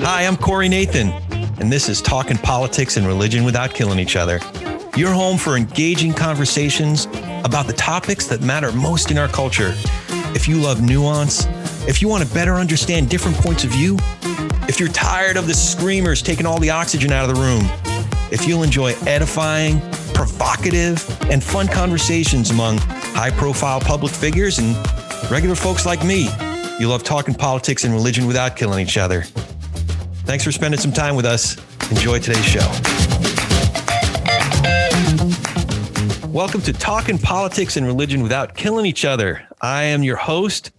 Hi, I'm Corey Nathan, and this is Talking Politics and Religion Without Killing Each Other. Your home for engaging conversations about the topics that matter most in our culture. If you love nuance, if you want to better understand different points of view, if you're tired of the screamers taking all the oxygen out of the room, if you'll enjoy edifying, provocative, and fun conversations among high profile public figures and regular folks like me, you love talking politics and religion without killing each other. Thanks for spending some time with us. Enjoy today's show. Welcome to Talking Politics and Religion Without Killing Each Other. I am your host,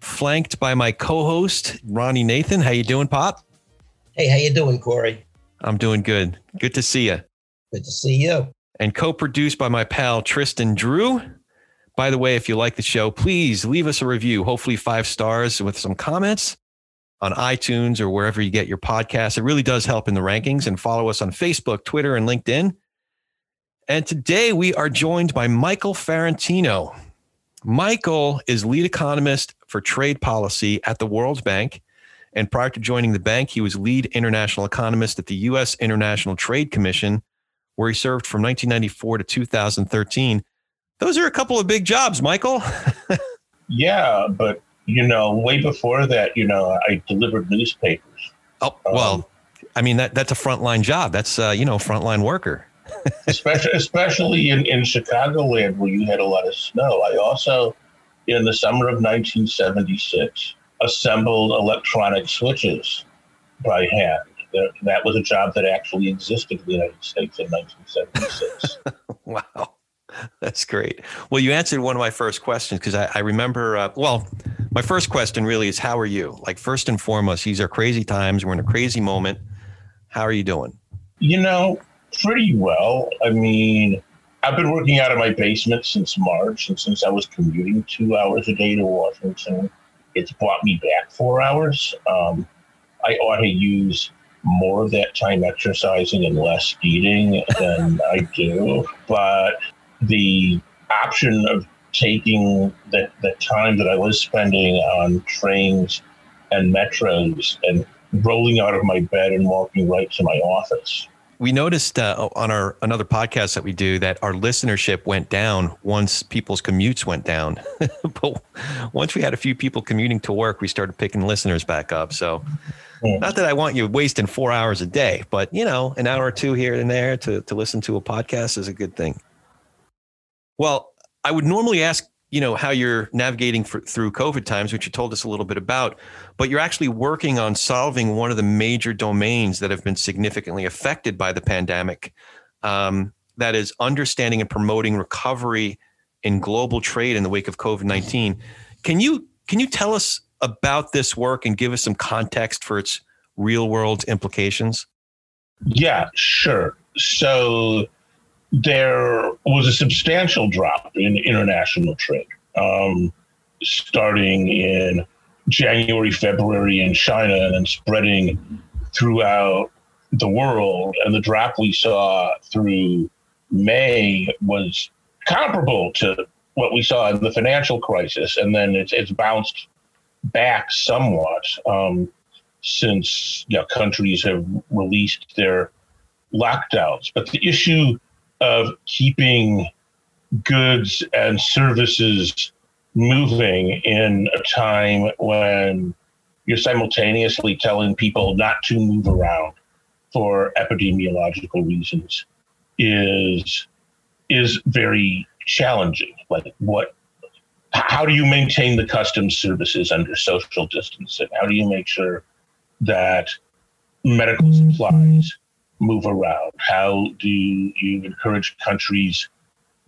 flanked by my co-host Ronnie Nathan. How you doing, Pop? Hey, how you doing, Corey? I'm doing good. Good to see you. Good to see you. And co-produced by my pal Tristan Drew. By the way, if you like the show, please leave us a review, hopefully five stars with some comments on iTunes or wherever you get your podcasts. It really does help in the rankings and follow us on Facebook, Twitter, and LinkedIn. And today we are joined by Michael Ferrantino. Michael is lead economist for trade policy at the World Bank. And prior to joining the bank, he was lead international economist at the U.S. International Trade Commission, where he served from 1994 to 2013 those are a couple of big jobs, Michael. yeah, but you know, way before that, you know, I delivered newspapers. Oh well, um, I mean that that's a frontline job. That's uh, you know, frontline worker. especially especially in in Chicagoland where you had a lot of snow. I also, in the summer of 1976, assembled electronic switches by hand. That, that was a job that actually existed in the United States in 1976. wow. That's great. Well, you answered one of my first questions because I, I, remember. Uh, well, my first question really is, how are you? Like first and foremost, these are crazy times. We're in a crazy moment. How are you doing? You know, pretty well. I mean, I've been working out of my basement since March, and since I was commuting two hours a day to Washington, it's brought me back four hours. Um, I ought to use more of that time exercising and less eating than I do, but the option of taking the, the time that I was spending on trains and metros and rolling out of my bed and walking right to my office. We noticed uh, on our another podcast that we do that our listenership went down once people's commutes went down. but once we had a few people commuting to work, we started picking listeners back up. So, mm. not that I want you wasting four hours a day, but you know, an hour or two here and there to to listen to a podcast is a good thing. Well, I would normally ask, you know, how you're navigating for, through COVID times, which you told us a little bit about, but you're actually working on solving one of the major domains that have been significantly affected by the pandemic. Um, that is understanding and promoting recovery in global trade in the wake of COVID 19. Can you can you tell us about this work and give us some context for its real world implications? Yeah, sure. So there was a substantial drop in international trade, um, starting in January, February in China, and then spreading throughout the world. And the drop we saw through May was comparable to what we saw in the financial crisis, and then it's, it's bounced back somewhat um, since you know, countries have released their lockdowns. But the issue of keeping goods and services moving in a time when you're simultaneously telling people not to move around for epidemiological reasons is is very challenging like what how do you maintain the customs services under social distancing how do you make sure that medical mm-hmm. supplies move around? How do you encourage countries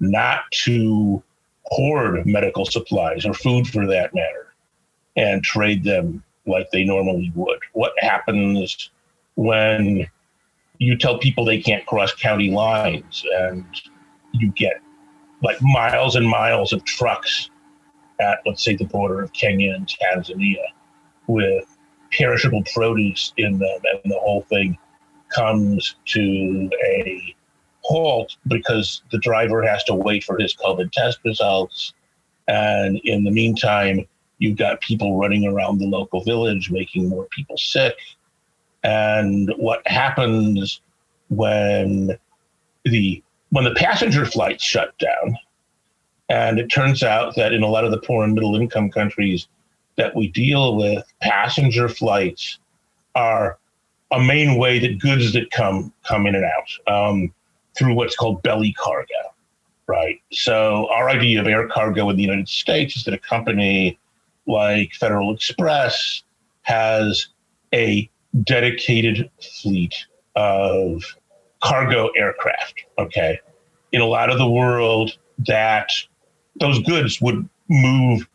not to hoard medical supplies or food for that matter and trade them like they normally would? What happens when you tell people they can't cross county lines and you get like miles and miles of trucks at, let's say, the border of Kenya and Tanzania with perishable produce in them and the whole thing comes to a halt because the driver has to wait for his COVID test results And in the meantime, you've got people running around the local village, making more people sick. And what happens when the when the passenger flights shut down, and it turns out that in a lot of the poor and middle income countries that we deal with, passenger flights are a main way that goods that come come in and out um, through what's called belly cargo, right? So our idea of air cargo in the United States is that a company like Federal Express has a dedicated fleet of cargo aircraft. Okay, in a lot of the world, that those goods would move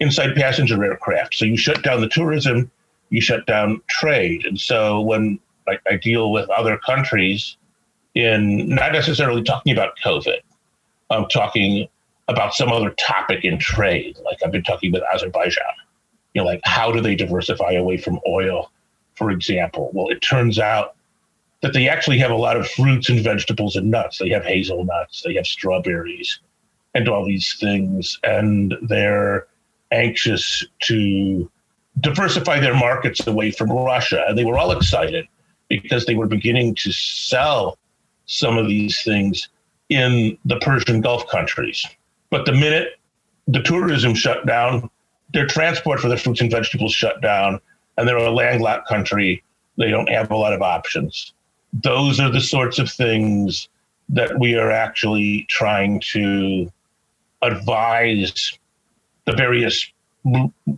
inside passenger aircraft. So you shut down the tourism you shut down trade. And so when I, I deal with other countries in not necessarily talking about COVID, I'm talking about some other topic in trade. Like I've been talking with Azerbaijan. You know, like how do they diversify away from oil, for example? Well, it turns out that they actually have a lot of fruits and vegetables and nuts. They have hazelnuts, they have strawberries, and all these things. And they're anxious to diversify their markets away from Russia. And they were all excited because they were beginning to sell some of these things in the Persian Gulf countries. But the minute the tourism shut down, their transport for their fruits and vegetables shut down, and they're a landlocked country. They don't have a lot of options. Those are the sorts of things that we are actually trying to advise the various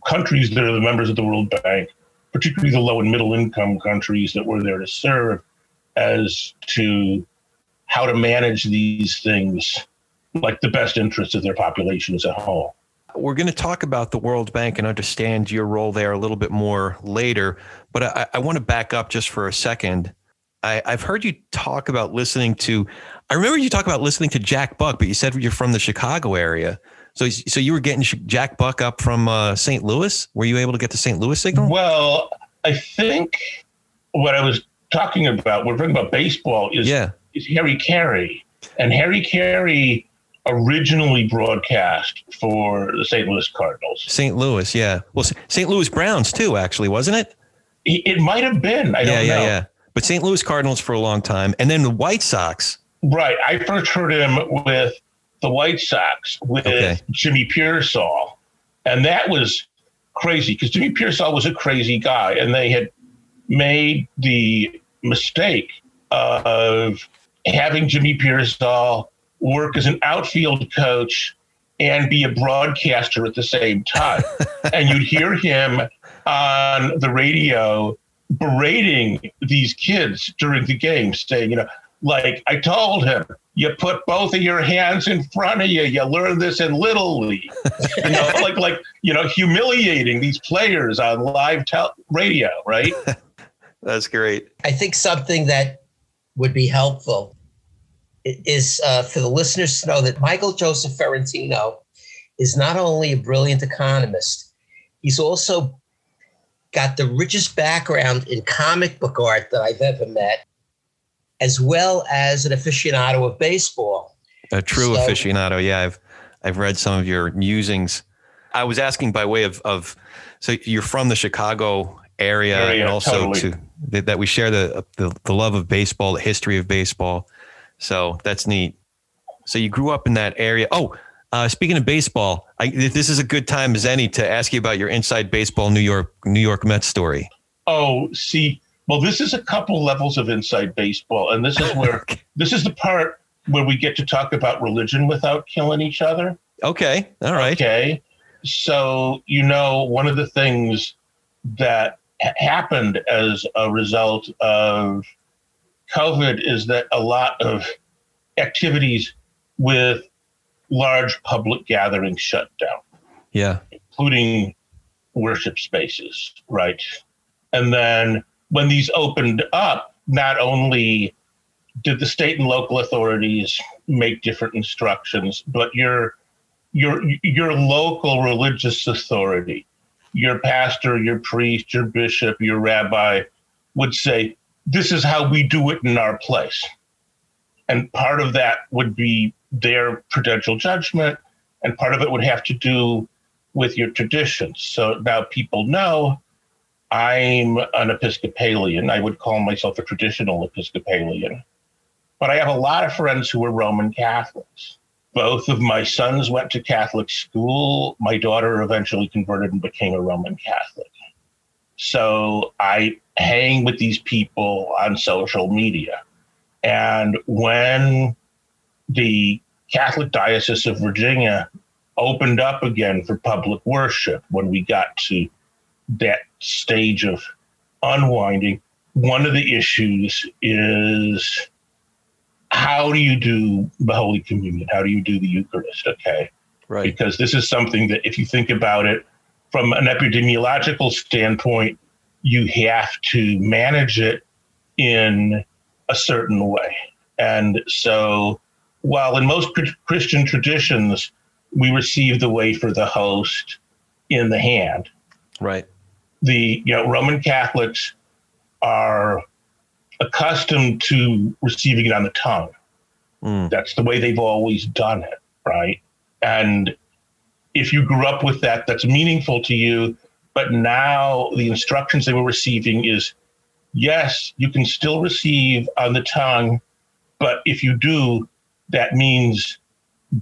countries that are the members of the World Bank, particularly the low and middle income countries that we're there to serve, as to how to manage these things like the best interests of their population as a whole. We're going to talk about the World Bank and understand your role there a little bit more later, but I, I want to back up just for a second. I, I've heard you talk about listening to, I remember you talk about listening to Jack Buck, but you said you're from the Chicago area. So, so you were getting Jack Buck up from uh, St. Louis. Were you able to get the St. Louis signal? Well, I think what I was talking about, we're talking about baseball, is yeah. is Harry Caray, and Harry Caray originally broadcast for the St. Louis Cardinals. St. Louis, yeah. Well, St. Louis Browns too, actually, wasn't it? It, might have been. I yeah, don't yeah, know. yeah. But St. Louis Cardinals for a long time, and then the White Sox. Right. I first heard him with the White Sox with okay. Jimmy Piersall. And that was crazy because Jimmy Piersall was a crazy guy. And they had made the mistake of having Jimmy Piersall work as an outfield coach and be a broadcaster at the same time. and you'd hear him on the radio berating these kids during the game, saying, you know, like I told him, you put both of your hands in front of you. You learn this in Little League. you know, like like you know, humiliating these players on live tel- radio, right? That's great. I think something that would be helpful is uh, for the listeners to know that Michael Joseph Ferrantino is not only a brilliant economist, he's also got the richest background in comic book art that I've ever met as well as an aficionado of baseball. A true so, aficionado. Yeah, I've I've read some of your musings. I was asking by way of of so you're from the Chicago area, area and also totally. to that, that we share the, the the love of baseball, the history of baseball. So that's neat. So you grew up in that area. Oh, uh, speaking of baseball, I, this is a good time as any to ask you about your inside baseball New York New York Mets story. Oh, see, well, this is a couple levels of inside baseball, and this is where this is the part where we get to talk about religion without killing each other. Okay, all right. Okay, so you know, one of the things that happened as a result of COVID is that a lot of activities with large public gatherings shut down. Yeah, including worship spaces, right? And then when these opened up, not only did the state and local authorities make different instructions, but your your your local religious authority, your pastor, your priest, your bishop, your rabbi would say, "This is how we do it in our place," and part of that would be their prudential judgment, and part of it would have to do with your traditions. So now people know I'm an Episcopalian. I would call myself a traditional Episcopalian. But I have a lot of friends who are Roman Catholics. Both of my sons went to Catholic school. My daughter eventually converted and became a Roman Catholic. So I hang with these people on social media. And when the Catholic Diocese of Virginia opened up again for public worship when we got to that stage of unwinding. One of the issues is how do you do the Holy Communion? How do you do the Eucharist? Okay. Right. Because this is something that, if you think about it from an epidemiological standpoint, you have to manage it in a certain way. And so, while in most Christian traditions, we receive the wafer, the host, in the hand. Right. The you know Roman Catholics are accustomed to receiving it on the tongue. Mm. That's the way they've always done it, right? And if you grew up with that, that's meaningful to you. But now the instructions they were receiving is yes, you can still receive on the tongue, but if you do, that means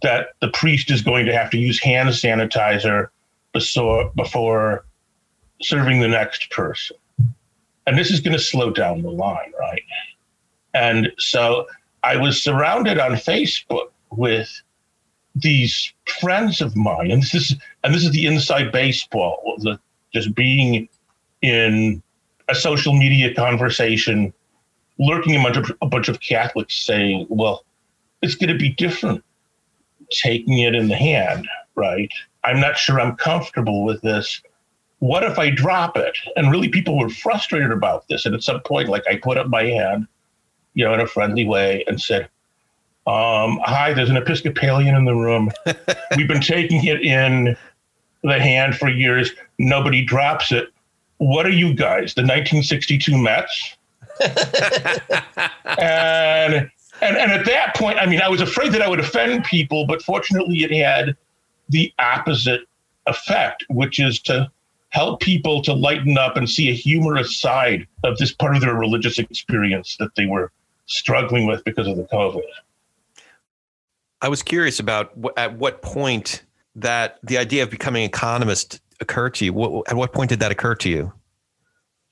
that the priest is going to have to use hand sanitizer before, before serving the next person. And this is going to slow down the line, right? And so I was surrounded on Facebook with these friends of mine, and this is and this is the inside baseball, the, just being in a social media conversation, lurking a bunch of a bunch of Catholics saying, "Well, it's going to be different taking it in the hand, right? I'm not sure I'm comfortable with this. What if I drop it? And really, people were frustrated about this. And at some point, like I put up my hand, you know, in a friendly way and said, um, Hi, there's an Episcopalian in the room. We've been taking it in the hand for years. Nobody drops it. What are you guys, the 1962 Mets? and and, and at that point, I mean, I was afraid that I would offend people, but fortunately, it had the opposite effect, which is to help people to lighten up and see a humorous side of this part of their religious experience that they were struggling with because of the COVID. I was curious about at what point that the idea of becoming an economist occurred to you. At what point did that occur to you?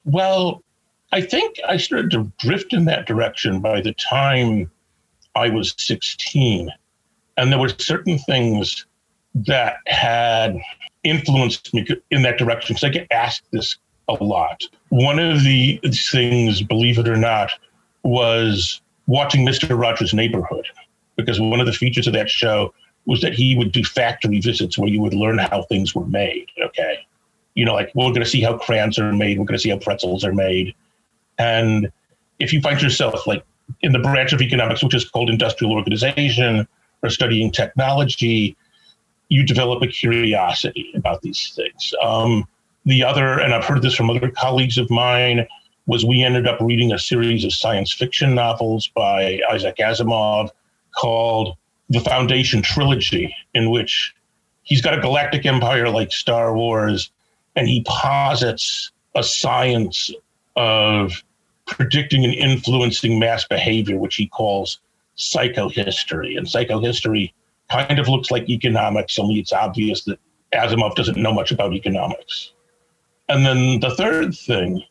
Well, I think I started to drift in that direction by the time I was 16. And there were certain things that had influenced me in that direction because I get asked this a lot. One of the things, believe it or not, was watching Mr. Rogers' Neighborhood because one of the features of that show was that he would do factory visits where you would learn how things were made. Okay. You know, like we're going to see how crayons are made, we're going to see how pretzels are made. And if you find yourself like in the branch of economics, which is called industrial organization or studying technology, you develop a curiosity about these things. Um, the other, and I've heard this from other colleagues of mine, was we ended up reading a series of science fiction novels by Isaac Asimov called The Foundation Trilogy, in which he's got a galactic empire like Star Wars, and he posits a science of predicting and influencing mass behavior, which he calls psychohistory. And psychohistory kind of looks like economics, only it's obvious that Asimov doesn't know much about economics. And then the third thing,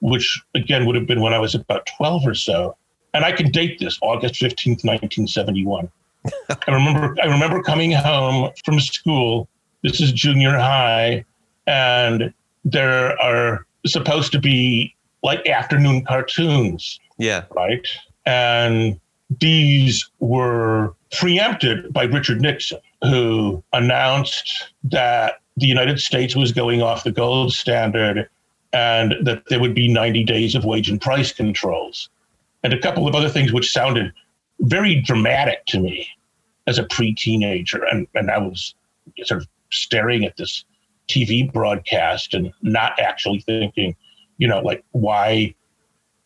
which again would have been when I was about 12 or so, and I can date this August 15th, 1971. I remember I remember coming home from school. This is junior high, and there are supposed to be like afternoon cartoons. Yeah. Right. And these were preempted by Richard Nixon, who announced that the United States was going off the gold standard and that there would be 90 days of wage and price controls. And a couple of other things which sounded very dramatic to me as a pre teenager. And, and I was sort of staring at this TV broadcast and not actually thinking, you know, like why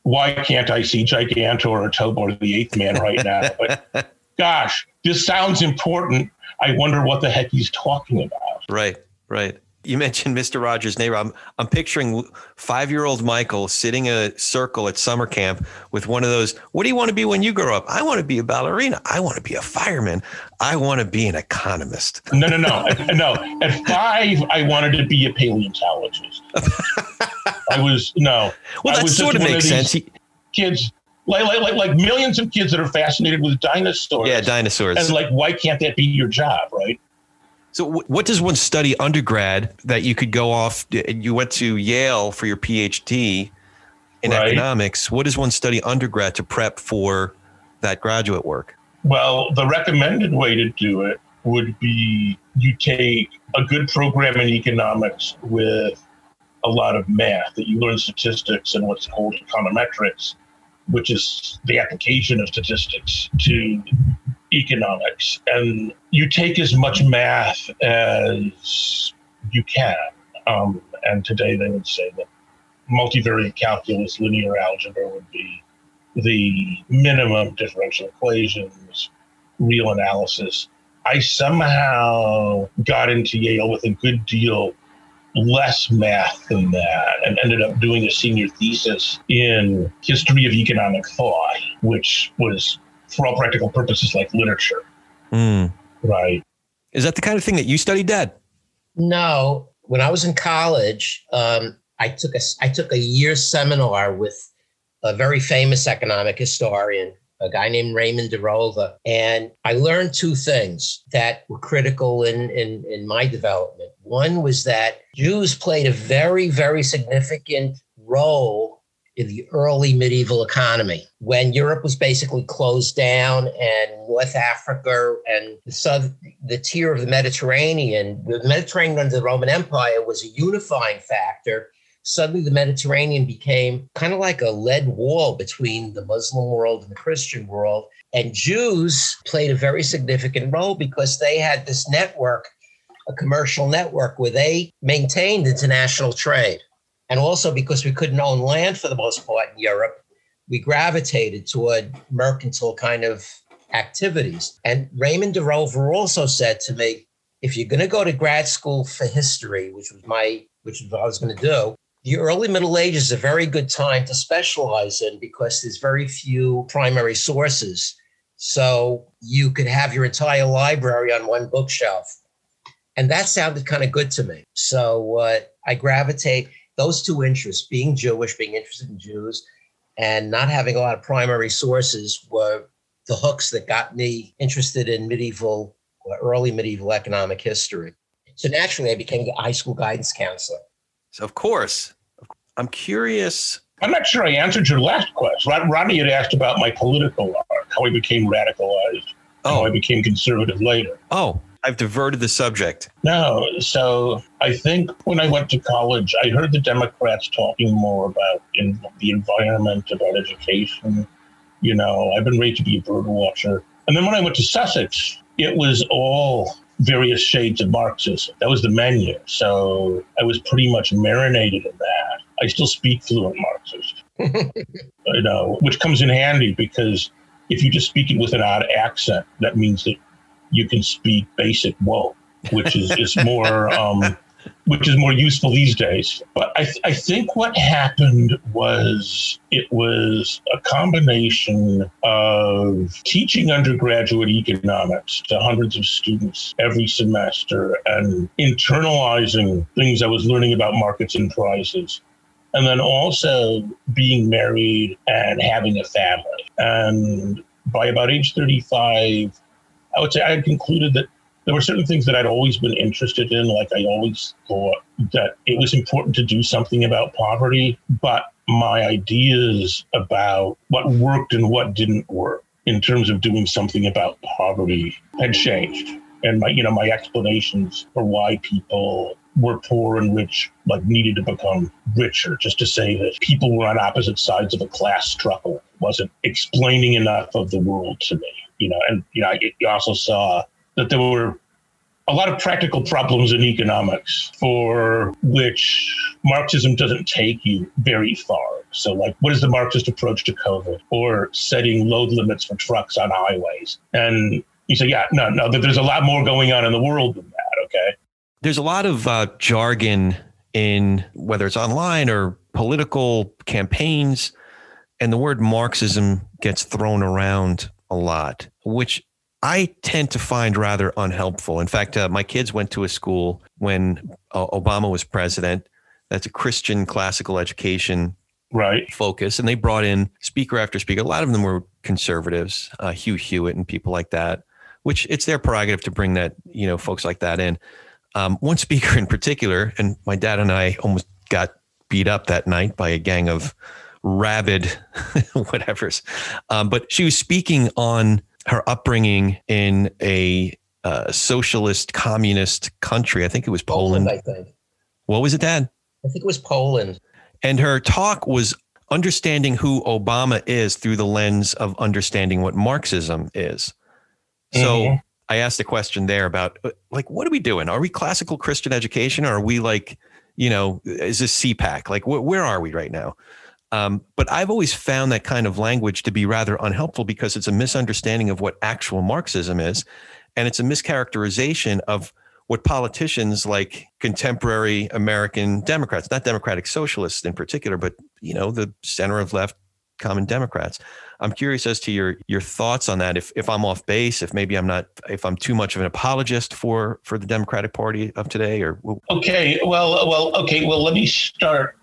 why can't I see Gigantor or Tobor the Eighth Man right now? But gosh, this sounds important. I wonder what the heck he's talking about. Right, right. You mentioned Mr. Rogers' neighbor. I'm, I'm picturing five year old Michael sitting in a circle at summer camp with one of those. What do you want to be when you grow up? I want to be a ballerina. I want to be a fireman. I want to be an economist. No, no, no. no. At five, I wanted to be a paleontologist. I was, no. Well, that sort of makes of sense. Kids like, like, like, like millions of kids that are fascinated with dinosaurs. Yeah, dinosaurs. And like, why can't that be your job, right? So, what does one study undergrad that you could go off? And You went to Yale for your PhD in right. economics. What does one study undergrad to prep for that graduate work? Well, the recommended way to do it would be you take a good program in economics with a lot of math that you learn statistics and what's called econometrics, which is the application of statistics to economics. And you take as much math as you can. Um, and today they would say that multivariate calculus, linear algebra would be the minimum differential equations, real analysis. I somehow got into Yale with a good deal less math than that and ended up doing a senior thesis in history of economic thought, which was for all practical purposes like literature. Mm. Right. Is that the kind of thing that you studied, Dad? No. When I was in college, um, I took a I took a year seminar with a very famous economic historian, a guy named Raymond de Roover, and I learned two things that were critical in, in in my development. One was that Jews played a very very significant role in the early medieval economy when Europe was basically closed down and North Africa and the, southern, the tier of the Mediterranean, the Mediterranean under the Roman Empire was a unifying factor. Suddenly, the Mediterranean became kind of like a lead wall between the Muslim world and the Christian world. And Jews played a very significant role because they had this network, a commercial network, where they maintained international trade. And also because we couldn't own land for the most part in Europe, we gravitated toward mercantile kind of activities. And Raymond de Roover also said to me, if you're going to go to grad school for history, which was my, which was what I was going to do, the early Middle Ages is a very good time to specialize in because there's very few primary sources. So you could have your entire library on one bookshelf. And that sounded kind of good to me. So uh, I gravitate those two interests, being Jewish, being interested in Jews, and not having a lot of primary sources were the hooks that got me interested in medieval, early medieval economic history. So naturally, I became a high school guidance counselor. So, of course, I'm curious. I'm not sure I answered your last question. Rodney had asked about my political arc, how I became radicalized, oh. how I became conservative later. Oh, I've diverted the subject. No. So I think when I went to college, I heard the Democrats talking more about in the environment, about education. You know, I've been raised to be a bird watcher. And then when I went to Sussex, it was all various shades of Marxism. That was the menu. So I was pretty much marinated in that. I still speak fluent Marxist, you know, which comes in handy because if you just speak it with an odd accent, that means that you can speak basic woke, which is, is more um, which is more useful these days. But I, th- I think what happened was it was a combination of teaching undergraduate economics to hundreds of students every semester and internalizing things I was learning about markets and prices. And then also being married and having a family. And by about age 35, I would say I had concluded that there were certain things that I'd always been interested in. Like I always thought that it was important to do something about poverty, but my ideas about what worked and what didn't work in terms of doing something about poverty had changed. And my, you know, my explanations for why people were poor and rich, like needed to become richer, just to say that people were on opposite sides of a class struggle wasn't explaining enough of the world to me you know, and you know, you also saw that there were a lot of practical problems in economics for which Marxism doesn't take you very far. So, like, what is the Marxist approach to COVID or setting load limits for trucks on highways? And you say, yeah, no, no, there's a lot more going on in the world than that. Okay. There's a lot of uh, jargon in whether it's online or political campaigns, and the word Marxism gets thrown around a lot, which I tend to find rather unhelpful. In fact, uh, my kids went to a school when uh, Obama was president. That's a Christian classical education right focus, and they brought in speaker after speaker. A lot of them were conservatives, uh, Hugh Hewitt and people like that. Which it's their prerogative to bring that, you know, folks like that in. Um, one speaker in particular, and my dad and I almost got beat up that night by a gang of rabid whatevers. Um, but she was speaking on her upbringing in a uh, socialist communist country. I think it was Poland. Poland. I think. What was it, Dad? I think it was Poland. And her talk was understanding who Obama is through the lens of understanding what Marxism is. So mm-hmm. I asked a question there about uh, like, what are we doing? Are we classical Christian education or are we like, you know, is this CPAC? Like, wh- where are we right now? Um, but I've always found that kind of language to be rather unhelpful because it's a misunderstanding of what actual Marxism is. And it's a mischaracterization of what politicians like contemporary American Democrats, not democratic socialists in particular, but you know, the center of left common Democrats. I'm curious as to your your thoughts on that. If if I'm off base, if maybe I'm not, if I'm too much of an apologist for for the Democratic Party of today, or okay, well, well, okay, well, let me start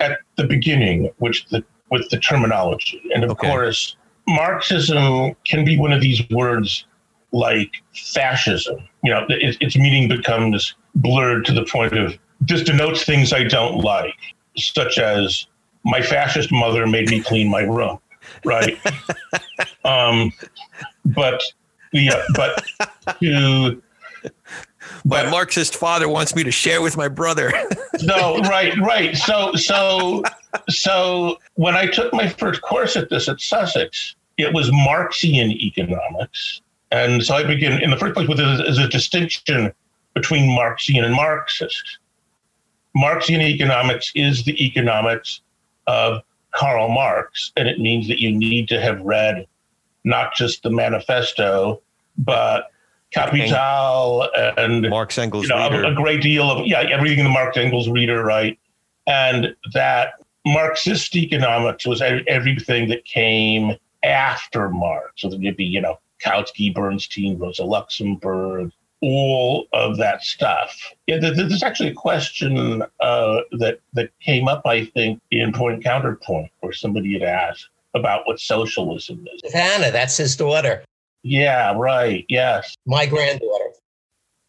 at the beginning, which the with the terminology, and of okay. course, Marxism can be one of these words like fascism. You know, it, its meaning becomes blurred to the point of this denotes things I don't like, such as my fascist mother made me clean my room, right? um, but yeah, but to my Marxist father wants me to share with my brother. no, right, right. So, so, so when I took my first course at this at Sussex, it was Marxian economics, and so I begin in the first place with a, is a distinction between Marxian and Marxist. Marxian economics is the economics of Karl Marx, and it means that you need to have read not just the manifesto, but Capital and Marx Engels you know, a, a, great deal of yeah everything in the Marx Engels reader right, and that Marxist economics was everything that came after Marx. So there'd be you know Kautsky, Bernstein, Rosa Luxemburg, all of that stuff. Yeah, there's actually a question uh, that that came up, I think, in Point Counterpoint, where somebody had asked about what socialism is. Hannah, that's his daughter. Yeah, right. Yes. My granddaughter.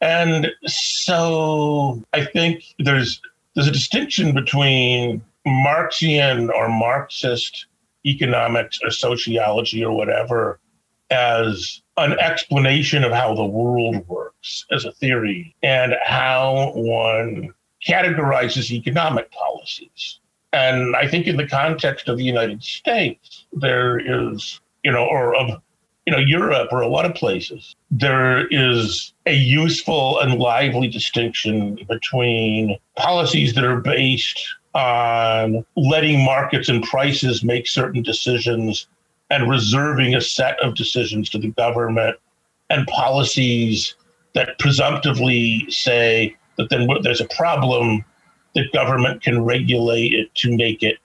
And so I think there's there's a distinction between Marxian or Marxist economics or sociology or whatever as an explanation of how the world works as a theory and how one categorizes economic policies. And I think in the context of the United States, there is, you know, or of you know, Europe or a lot of places, there is a useful and lively distinction between policies that are based on letting markets and prices make certain decisions and reserving a set of decisions to the government and policies that presumptively say that then there's a problem that government can regulate it to make it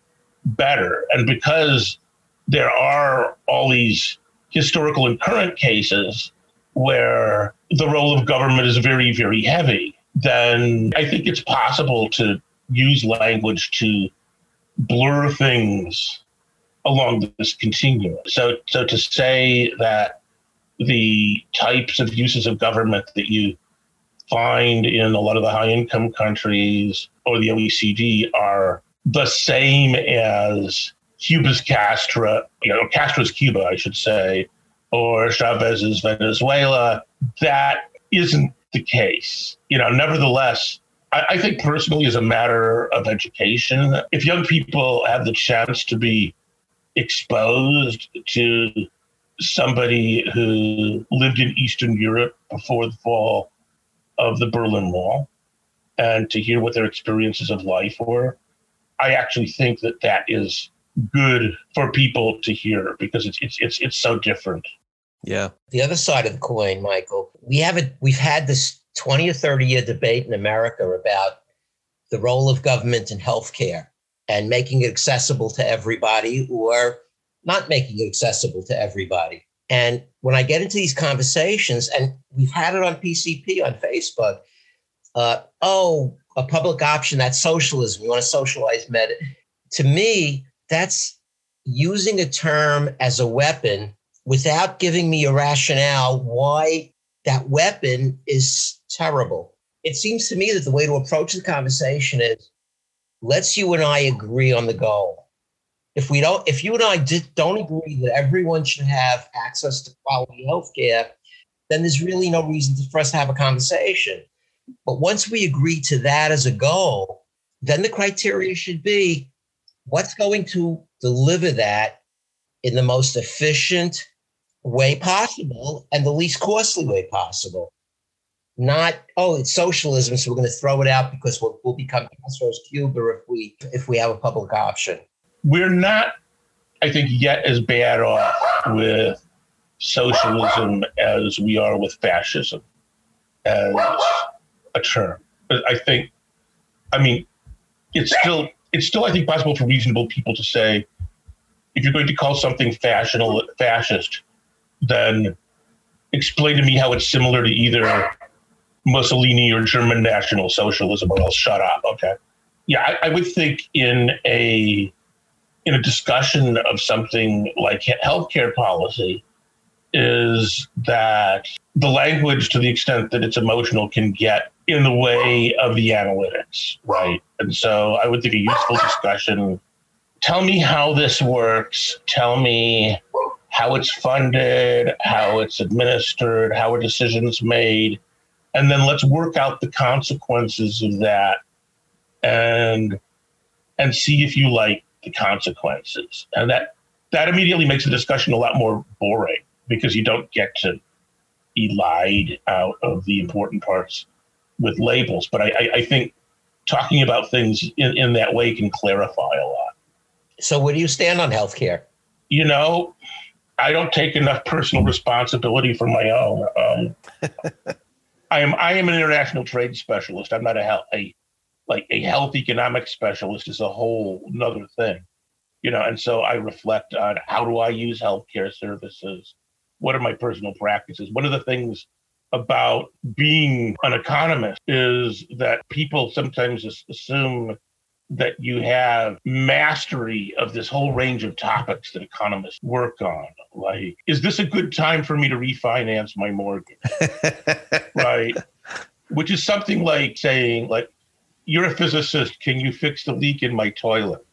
better. And because there are all these historical and current cases where the role of government is very, very heavy, then I think it's possible to use language to blur things along this continuum. So, so to say that the types of uses of government that you find in a lot of the high income countries or the OECD are the same as Cuba's Castro, you know, Castro's Cuba, I should say, or Chavez's Venezuela. That isn't the case. You know, nevertheless, I, I think personally, as a matter of education, if young people have the chance to be exposed to somebody who lived in Eastern Europe before the fall of the Berlin Wall and to hear what their experiences of life were. I actually think that that is good for people to hear because it's it's it's it's so different. Yeah. The other side of the coin, Michael, we haven't we've had this 20 or 30 year debate in America about the role of government in healthcare and making it accessible to everybody or not making it accessible to everybody. And when I get into these conversations, and we've had it on PCP on Facebook, uh, oh, a public option, that's socialism. You want to socialize med. To me, that's using a term as a weapon without giving me a rationale why that weapon is terrible. It seems to me that the way to approach the conversation is let's you and I agree on the goal. If we don't, if you and I did, don't agree that everyone should have access to quality health care, then there's really no reason for us to have a conversation. But once we agree to that as a goal, then the criteria should be what's going to deliver that in the most efficient way possible and the least costly way possible. Not, oh, it's socialism, so we're going to throw it out because we'll, we'll become Castro's Cuba if we if we have a public option. We're not, I think, yet as bad off with socialism as we are with fascism as a term. But I think, I mean, it's still it's still I think possible for reasonable people to say, if you're going to call something fascist, then explain to me how it's similar to either Mussolini or German National Socialism, or else shut up. Okay. Yeah, I, I would think in a in a discussion of something like healthcare policy, is that the language, to the extent that it's emotional, can get in the way of the analytics, right? And so I would think a useful discussion. Tell me how this works, tell me how it's funded, how it's administered, how a decision's made, and then let's work out the consequences of that and and see if you like the consequences. And that that immediately makes the discussion a lot more boring because you don't get to elide out of the important parts with labels. But I, I, I think talking about things in, in that way can clarify a lot. So, where do you stand on healthcare? You know, I don't take enough personal responsibility for my own. Um, I am I am an international trade specialist. I'm not a health a like a health economic specialist is a whole another thing, you know. And so I reflect on how do I use healthcare services, what are my personal practices? One of the things about being an economist is that people sometimes assume that you have mastery of this whole range of topics that economists work on. Like, is this a good time for me to refinance my mortgage? right. Which is something like saying, like, you're a physicist, can you fix the leak in my toilet?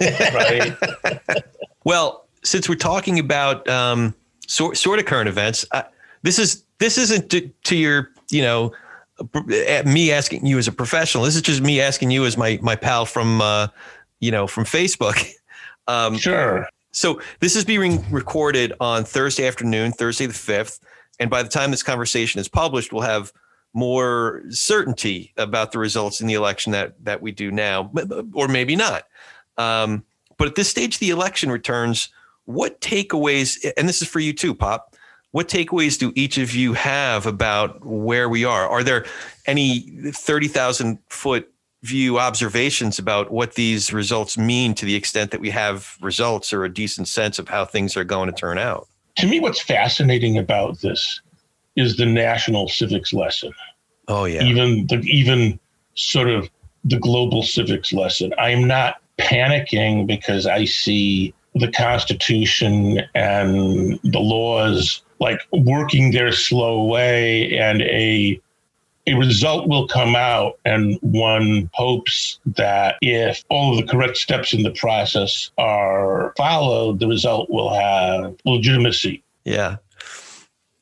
right. well, since we're talking about um, sort sort of current events. Uh, this is this isn't to, to your you know me asking you as a professional. This is just me asking you as my my pal from uh, you know from Facebook. Um, sure. So this is being recorded on Thursday afternoon, Thursday the fifth, and by the time this conversation is published, we'll have more certainty about the results in the election that that we do now, or maybe not. Um, but at this stage, the election returns what takeaways, and this is for you too, Pop, what takeaways do each of you have about where we are? Are there any 30,000 foot view observations about what these results mean to the extent that we have results or a decent sense of how things are going to turn out? To me, what's fascinating about this is the national civics lesson. Oh, yeah. Even the, even sort of the global civics lesson. I'm not panicking because I see the Constitution and the laws like working their slow way and a a result will come out and one hopes that if all of the correct steps in the process are followed the result will have legitimacy. Yeah.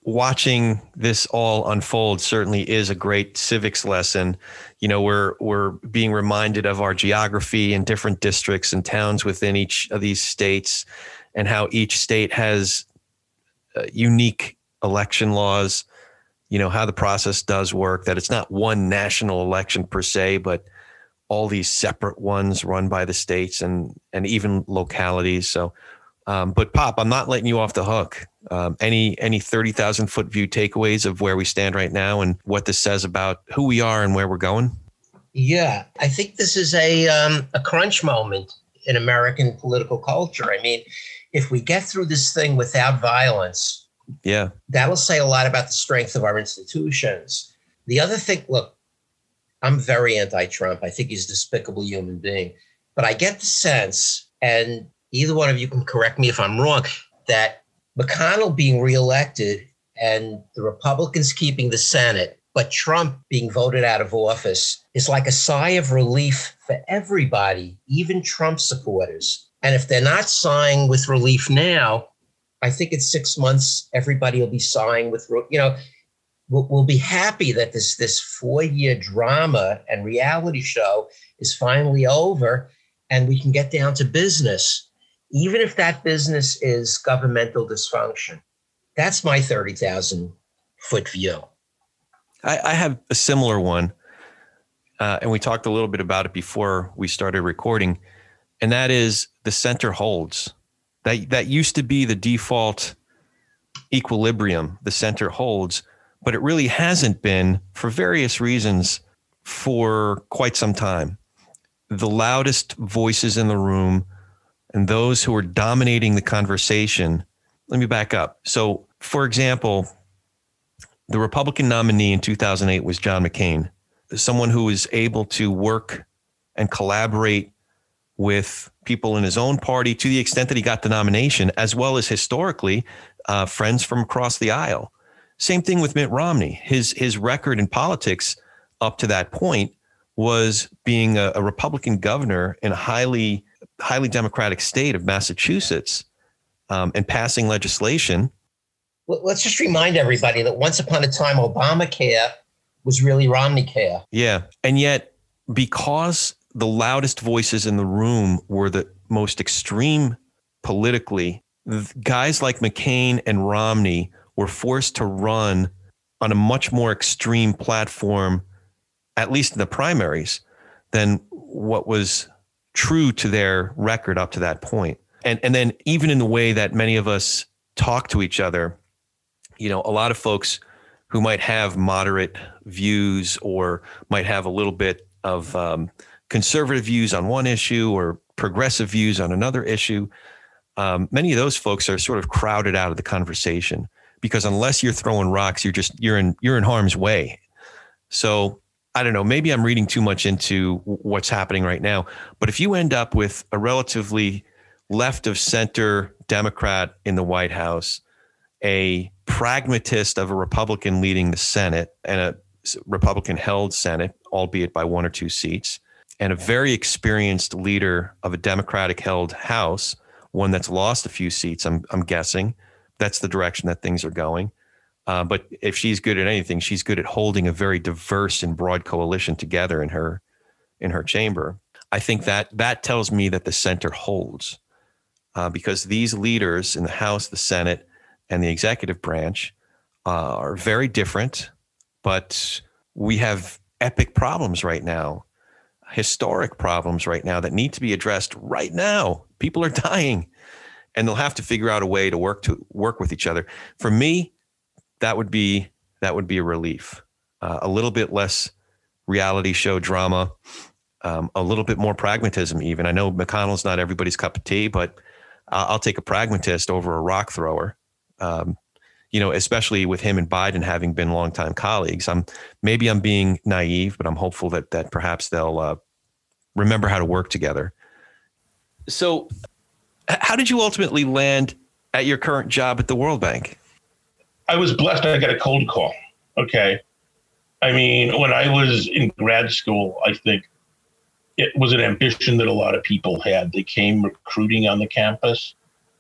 Watching this all unfold certainly is a great civics lesson. You know we're we're being reminded of our geography and different districts and towns within each of these states and how each state has uh, unique election laws you know, how the process does work, that it's not one national election per se, but all these separate ones run by the states and and even localities. So, um, but Pop, I'm not letting you off the hook. Um, any any thirty thousand foot view takeaways of where we stand right now and what this says about who we are and where we're going? Yeah, I think this is a um, a crunch moment in American political culture. I mean, if we get through this thing without violence, yeah, that'll say a lot about the strength of our institutions. The other thing, look, I'm very anti-Trump. I think he's a despicable human being, but I get the sense, and either one of you can correct me if I'm wrong, that McConnell being reelected and the Republicans keeping the Senate but Trump being voted out of office is like a sigh of relief for everybody, even Trump supporters. And if they're not sighing with relief now, I think in six months everybody will be sighing with, you know, we'll, we'll be happy that this this four year drama and reality show is finally over, and we can get down to business, even if that business is governmental dysfunction. That's my thirty thousand foot view. I, I have a similar one, uh, and we talked a little bit about it before we started recording, and that is the center holds. That that used to be the default equilibrium. The center holds, but it really hasn't been for various reasons for quite some time. The loudest voices in the room and those who are dominating the conversation. Let me back up. So, for example, the Republican nominee in 2008 was John McCain, someone who was able to work and collaborate with people in his own party to the extent that he got the nomination, as well as historically uh, friends from across the aisle. Same thing with Mitt Romney. His his record in politics up to that point was being a, a Republican governor in a highly highly democratic state of Massachusetts um, and passing legislation let's just remind everybody that once upon a time, Obamacare was really Romney care. Yeah. And yet, because the loudest voices in the room were the most extreme politically, guys like McCain and Romney were forced to run on a much more extreme platform, at least in the primaries, than what was true to their record up to that point. And, and then, even in the way that many of us talk to each other, you know, a lot of folks who might have moderate views or might have a little bit of um, conservative views on one issue or progressive views on another issue. Um, many of those folks are sort of crowded out of the conversation because unless you're throwing rocks, you're just you're in you're in harm's way. So I don't know. Maybe I'm reading too much into what's happening right now. But if you end up with a relatively left of center Democrat in the White House, a pragmatist of a Republican leading the Senate and a Republican held Senate, albeit by one or two seats, and a very experienced leader of a Democratic held House, one that's lost a few seats, I'm, I'm guessing. That's the direction that things are going. Uh, but if she's good at anything, she's good at holding a very diverse and broad coalition together in her in her chamber. I think that that tells me that the center holds uh, because these leaders in the House, the Senate, and the executive branch uh, are very different, but we have epic problems right now, historic problems right now that need to be addressed right now. People are dying, and they'll have to figure out a way to work to work with each other. For me, that would be that would be a relief. Uh, a little bit less reality show drama, um, a little bit more pragmatism. Even I know McConnell's not everybody's cup of tea, but I'll take a pragmatist over a rock thrower um, you know, especially with him and Biden having been longtime colleagues. I'm maybe I'm being naive, but I'm hopeful that that perhaps they'll uh, remember how to work together. So, how did you ultimately land at your current job at the World Bank? I was blessed. I got a cold call. Okay. I mean, when I was in grad school, I think it was an ambition that a lot of people had. They came recruiting on the campus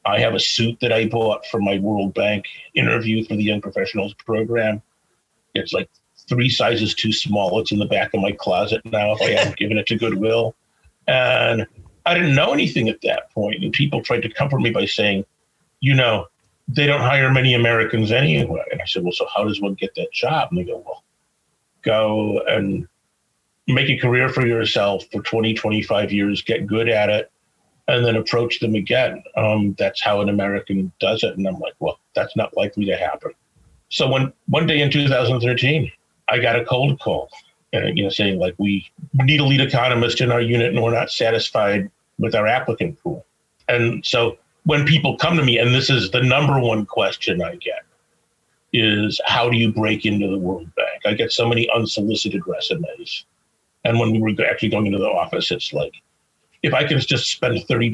I have a suit that I bought for my World Bank interview for the Young Professionals program. It's like three sizes too small. It's in the back of my closet now if I haven't given it to Goodwill. And I didn't know anything at that point. And people tried to comfort me by saying, you know, they don't hire many Americans anyway. And I said, well, so how does one get that job? And they go, well, go and make a career for yourself for 20, 25 years, get good at it, and then approach them again. Um, that's how an American does it. And I'm like, well, that's not likely to happen. So when one day in 2013, I got a cold call, and uh, you know, saying like we need a lead economist in our unit, and we're not satisfied with our applicant pool. And so when people come to me, and this is the number one question I get, is how do you break into the World Bank? I get so many unsolicited resumes. And when we were actually going into the office, it's like, if I can just spend 30,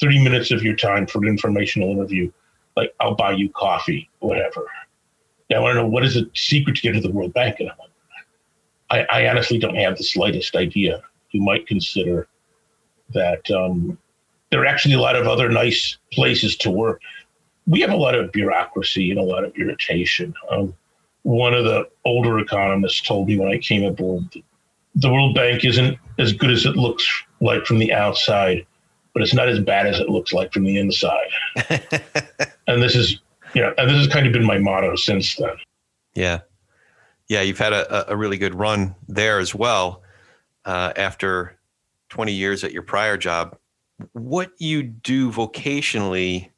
30 minutes of your time for an informational interview, like I'll buy you coffee, whatever. Yeah, I want to know what is the secret to get to the World Bank? And I'm like, I, I honestly don't have the slightest idea. You might consider that um, there are actually a lot of other nice places to work. We have a lot of bureaucracy and a lot of irritation. Um, one of the older economists told me when I came aboard that the World Bank isn't as good as it looks like from the outside, but it's not as bad as it looks like from the inside. and this is, you know, and this has kind of been my motto since then. Yeah. Yeah. You've had a, a really good run there as well. Uh, after 20 years at your prior job, what you do vocationally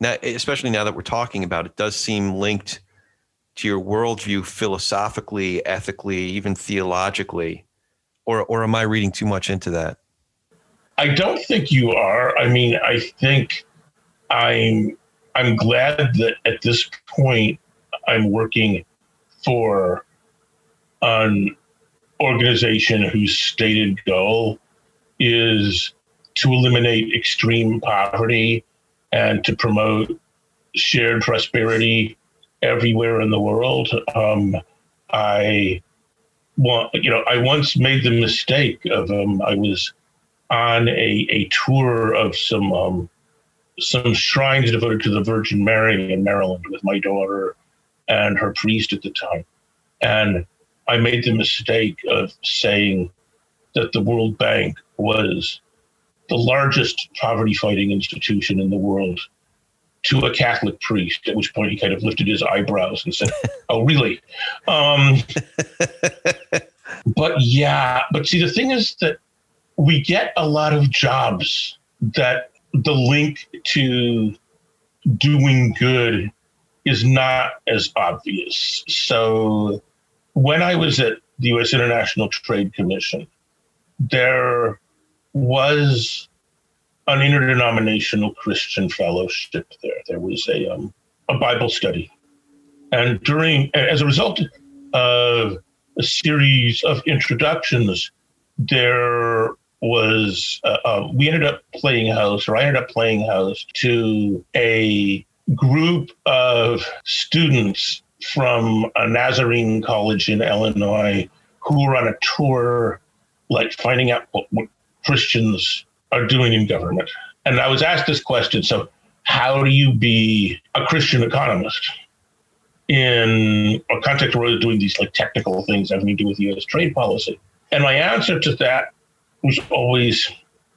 now especially now that we're talking about it does seem linked to your worldview philosophically ethically even theologically or or am i reading too much into that i don't think you are i mean i think i'm i'm glad that at this point i'm working for an organization whose stated goal is to eliminate extreme poverty and to promote shared prosperity everywhere in the world. Um, I want, you know, I once made the mistake of um, I was on a, a tour of some um, some shrines devoted to the Virgin Mary in Maryland with my daughter and her priest at the time, and I made the mistake of saying that the World Bank was the largest poverty fighting institution in the world to a Catholic priest, at which point he kind of lifted his eyebrows and said, Oh, really? Um, but yeah, but see, the thing is that we get a lot of jobs that the link to doing good is not as obvious. So when I was at the US International Trade Commission, there was an interdenominational Christian fellowship there. There was a um, a Bible study, and during as a result of a series of introductions, there was uh, uh, we ended up playing house, or I ended up playing house to a group of students from a Nazarene college in Illinois who were on a tour, like finding out what, what Christians are doing in government. And I was asked this question so, how do you be a Christian economist in a context where we're doing these like technical things having to do with US trade policy? And my answer to that was always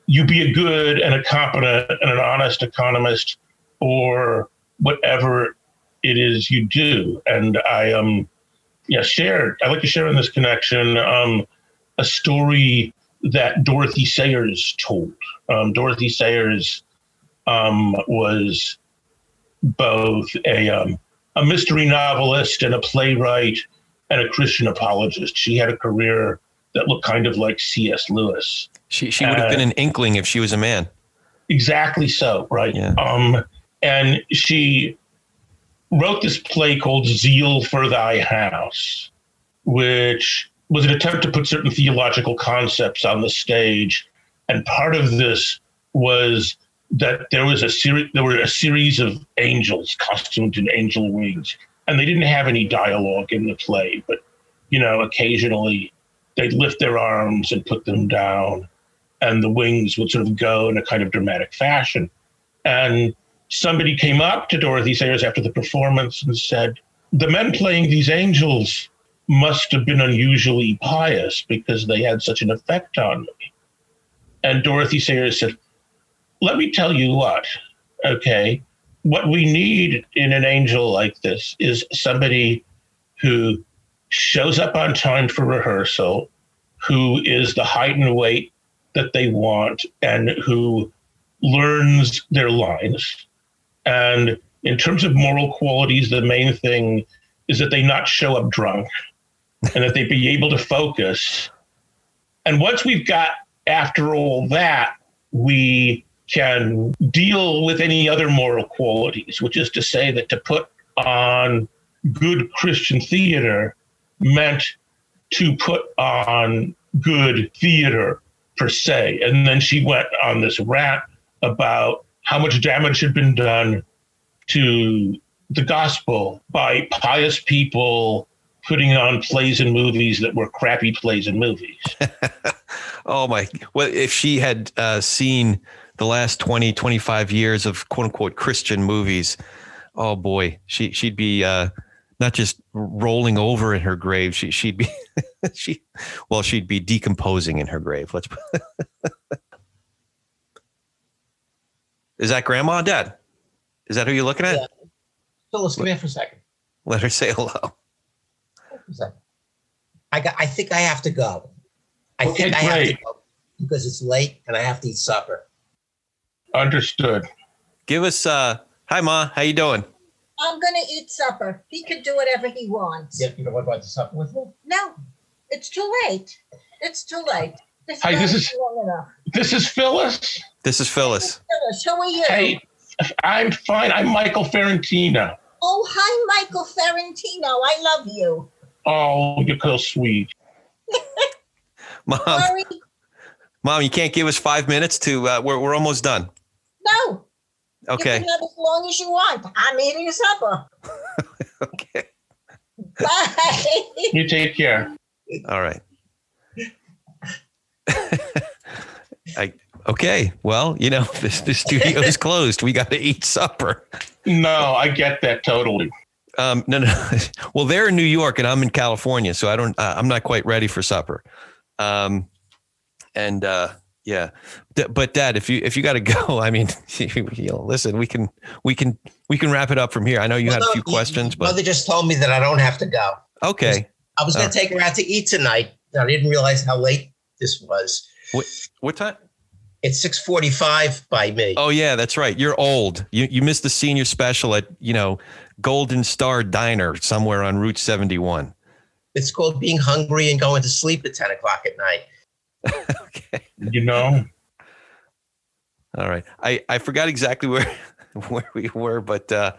you be a good and a competent and an honest economist or whatever it is you do. And I um yeah, shared I like to share in this connection um a story that Dorothy Sayers told. Um, Dorothy Sayers um, was both a, um, a mystery novelist and a playwright and a Christian apologist. She had a career that looked kind of like C.S. Lewis. She, she would have been an inkling if she was a man. Exactly so, right? Yeah. Um, and she wrote this play called Zeal for Thy House, which was an attempt to put certain theological concepts on the stage, and part of this was that there was a series there were a series of angels costumed in angel wings, and they didn't have any dialogue in the play, but you know, occasionally they'd lift their arms and put them down, and the wings would sort of go in a kind of dramatic fashion. And somebody came up to Dorothy Sayers after the performance and said, The men playing these angels must have been unusually pious because they had such an effect on me. And Dorothy Sayers said, Let me tell you what, okay, what we need in an angel like this is somebody who shows up on time for rehearsal, who is the height and weight that they want, and who learns their lines. And in terms of moral qualities, the main thing is that they not show up drunk and that they be able to focus. And once we've got after all that, we can deal with any other moral qualities, which is to say that to put on good Christian theater meant to put on good theater per se. And then she went on this rant about how much damage had been done to the gospel by pious people putting on plays and movies that were crappy plays and movies. oh my! Well, if she had uh, seen the last 20, 25 years of quote unquote Christian movies, oh boy, she she'd be uh, not just rolling over in her grave. She she'd be she well she'd be decomposing in her grave. Let's. Is that grandma or dad? Is that who you're looking at? Yeah. Phyllis, come here for a second. Let her say hello. I got. I think I have to go. I okay, think I great. have to go because it's late and I have to eat supper. Understood. Give us. uh Hi, ma. How you doing? I'm gonna eat supper. He can do whatever he wants. Yeah, you know what about the supper with me? No, it's too late. It's too late. This Hi, this is this is Phyllis. This is Phyllis. Phyllis, who are you? Hey, I'm fine. I'm Michael Ferrantino. Oh, hi, Michael Ferrantino. I love you. Oh, you're so sweet. Mom, Sorry. Mom, you can't give us five minutes to. Uh, we're we're almost done. No. Okay. You can have as long as you want. I'm eating supper. okay. Bye. You take care. All right. I okay. Well, you know, this the studio is closed. We got to eat supper. No, I get that totally. Um, no, no. well, they're in New York and I'm in California, so I don't. Uh, I'm not quite ready for supper. Um, and uh, yeah, D- but Dad, if you if you got to go, I mean, you know, listen, we can we can we can wrap it up from here. I know you well, had no, a few questions, but mother just told me that I don't have to go. Okay, I was going to uh, take her out to eat tonight. I didn't realize how late this was. What, what time? It's 6:45 by me. Oh yeah, that's right. You're old. You you missed the senior special at, you know, Golden Star Diner somewhere on Route 71. It's called being hungry and going to sleep at 10 o'clock at night. okay. You know. All right. I, I forgot exactly where where we were, but uh,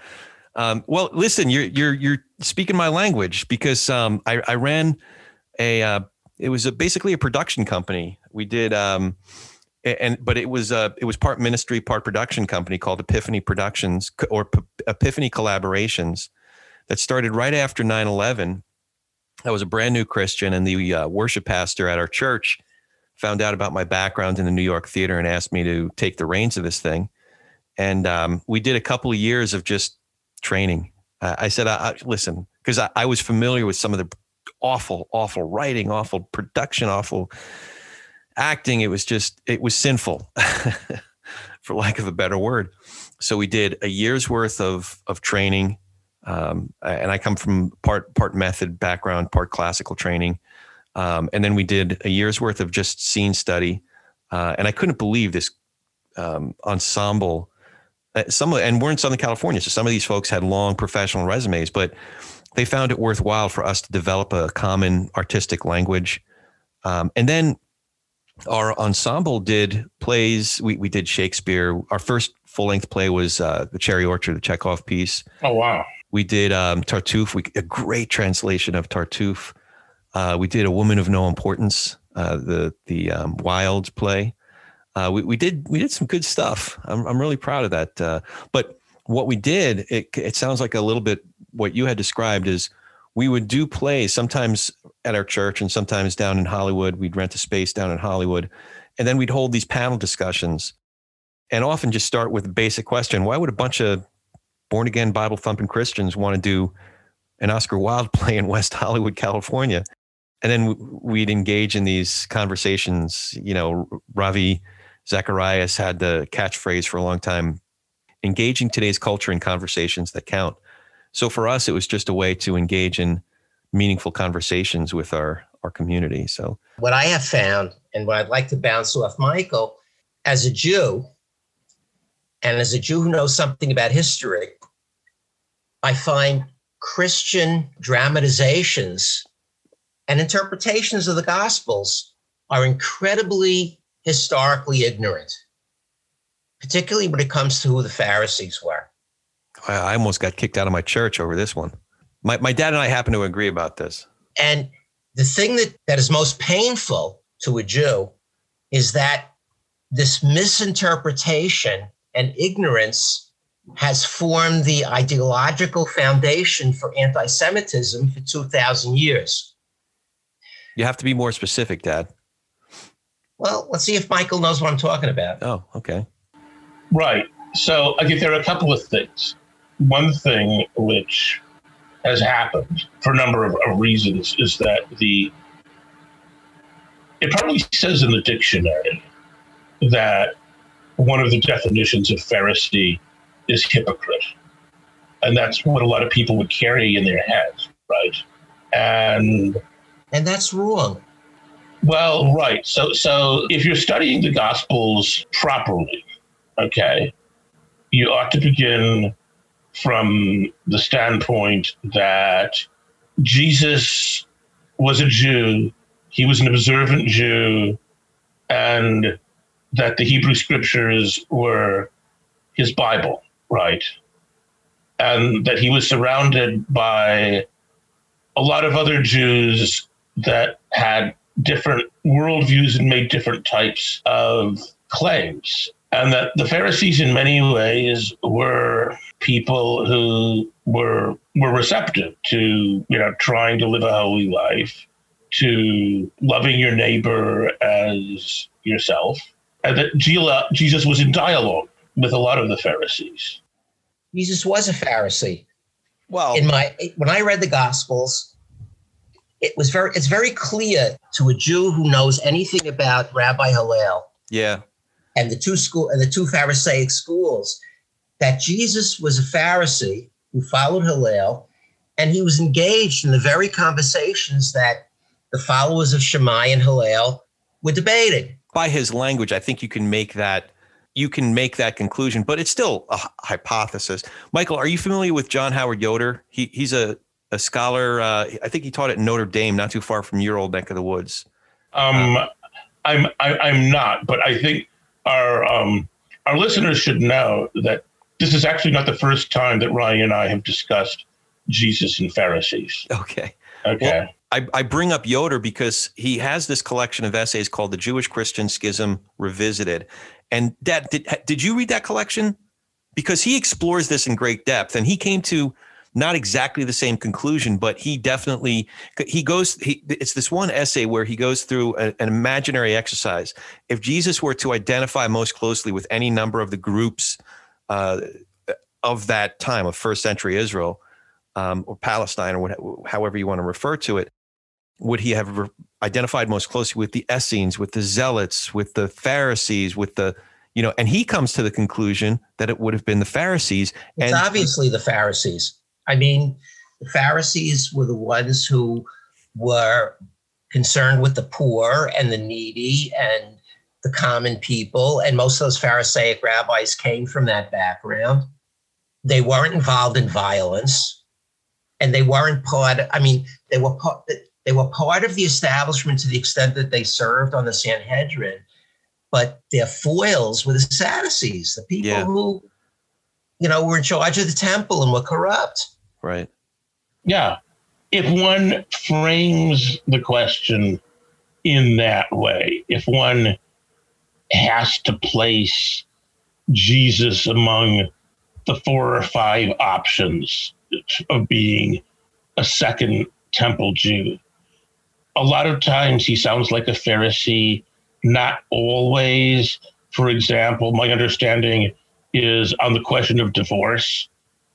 um, well, listen, you're you're you're speaking my language because um, I, I ran a uh, it was a, basically a production company. We did um, and but it was uh it was part ministry part production company called epiphany productions or P- epiphany collaborations that started right after 9-11 i was a brand new christian and the uh, worship pastor at our church found out about my background in the new york theater and asked me to take the reins of this thing and um, we did a couple of years of just training uh, i said I, I listen because I, I was familiar with some of the awful awful writing awful production awful acting, it was just, it was sinful, for lack of a better word. So we did a year's worth of, of training. Um, and I come from part, part method background, part classical training. Um, and then we did a year's worth of just scene study. Uh, and I couldn't believe this um, ensemble. Uh, some and we're in Southern California, so some of these folks had long professional resumes, but they found it worthwhile for us to develop a common artistic language. Um, and then our ensemble did plays. We, we did Shakespeare. Our first full length play was uh, the Cherry Orchard, the Chekhov piece. Oh wow! We did um, Tartuffe. We a great translation of Tartuffe. Uh, we did a Woman of No Importance, uh, the the um, Wilde play. Uh, we we did we did some good stuff. I'm I'm really proud of that. Uh, but what we did, it it sounds like a little bit what you had described is we would do plays sometimes at our church and sometimes down in Hollywood. We'd rent a space down in Hollywood. And then we'd hold these panel discussions and often just start with a basic question Why would a bunch of born again Bible thumping Christians want to do an Oscar Wilde play in West Hollywood, California? And then we'd engage in these conversations. You know, Ravi Zacharias had the catchphrase for a long time engaging today's culture in conversations that count. So for us, it was just a way to engage in meaningful conversations with our our community. So what I have found, and what I'd like to bounce off Michael, as a Jew, and as a Jew who knows something about history, I find Christian dramatizations and interpretations of the Gospels are incredibly historically ignorant, particularly when it comes to who the Pharisees were. I almost got kicked out of my church over this one. My, my dad and I happen to agree about this. And the thing that, that is most painful to a Jew is that this misinterpretation and ignorance has formed the ideological foundation for anti Semitism for 2,000 years. You have to be more specific, Dad. Well, let's see if Michael knows what I'm talking about. Oh, okay. Right. So I think there are a couple of things. One thing which has happened for a number of, of reasons is that the it probably says in the dictionary that one of the definitions of Pharisee is hypocrite. And that's what a lot of people would carry in their heads, right? And and that's wrong. Well, right. So so if you're studying the gospels properly, okay, you ought to begin from the standpoint that Jesus was a Jew, he was an observant Jew, and that the Hebrew scriptures were his Bible, right? And that he was surrounded by a lot of other Jews that had different worldviews and made different types of claims. And that the Pharisees, in many ways, were people who were were receptive to you know trying to live a holy life, to loving your neighbor as yourself, and that Jesus was in dialogue with a lot of the Pharisees. Jesus was a Pharisee. Well, in my when I read the Gospels, it was very it's very clear to a Jew who knows anything about Rabbi Hillel. Yeah. And the two school and the two Pharisaic schools that Jesus was a Pharisee who followed Hillel, and he was engaged in the very conversations that the followers of Shammai and Hillel were debating. By his language, I think you can make that you can make that conclusion, but it's still a hypothesis. Michael, are you familiar with John Howard Yoder? He he's a a scholar. Uh, I think he taught at Notre Dame, not too far from your old neck of the woods. Um, uh, I'm I, am i am not, but I think our um, our listeners should know that this is actually not the first time that Ryan and I have discussed Jesus and Pharisees. Okay. Okay. Well, I, I bring up Yoder because he has this collection of essays called The Jewish Christian Schism Revisited. And Dad, did, did you read that collection? Because he explores this in great depth and he came to not exactly the same conclusion, but he definitely he goes. He, it's this one essay where he goes through a, an imaginary exercise. If Jesus were to identify most closely with any number of the groups uh, of that time of first century Israel um, or Palestine or what, however you want to refer to it, would he have re- identified most closely with the Essenes, with the Zealots, with the Pharisees, with the you know, and he comes to the conclusion that it would have been the Pharisees. It's and obviously the Pharisees. I mean, the Pharisees were the ones who were concerned with the poor and the needy and the common people. And most of those Pharisaic rabbis came from that background. They weren't involved in violence. And they weren't part, I mean, they were part, they were part of the establishment to the extent that they served on the Sanhedrin, but their foils were the Sadducees, the people yeah. who, you know, were in charge of the temple and were corrupt. Right. Yeah. If one frames the question in that way, if one has to place Jesus among the four or five options of being a second temple Jew. A lot of times he sounds like a Pharisee, not always. For example, my understanding is on the question of divorce,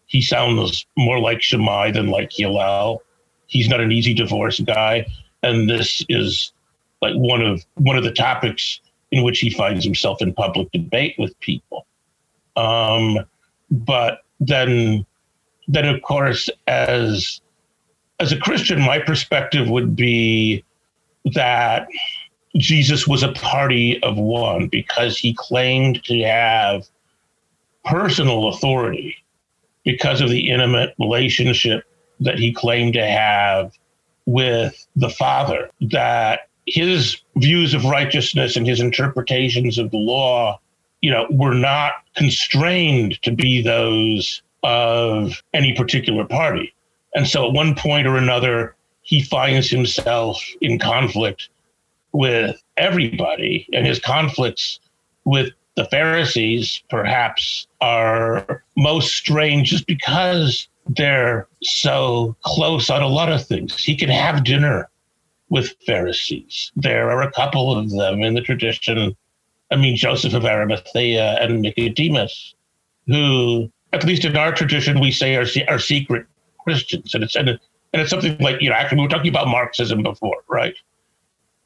he sounds more like Shammai than like Hillel. He's not an easy divorce guy. And this is like one of one of the topics in which he finds himself in public debate with people. Um, but then then of course as as a Christian, my perspective would be that Jesus was a party of one because he claimed to have personal authority because of the intimate relationship that he claimed to have with the Father, that his views of righteousness and his interpretations of the law, you know, were not constrained to be those of any particular party. And so at one point or another, he finds himself in conflict with everybody, and his conflicts with the Pharisees perhaps are most strange just because they're so close on a lot of things. He can have dinner with Pharisees. There are a couple of them in the tradition. I mean, Joseph of Arimathea and Nicodemus, who, at least in our tradition, we say are, are secret Christians. And it's, and, it, and it's something like, you know, actually, we were talking about Marxism before, right?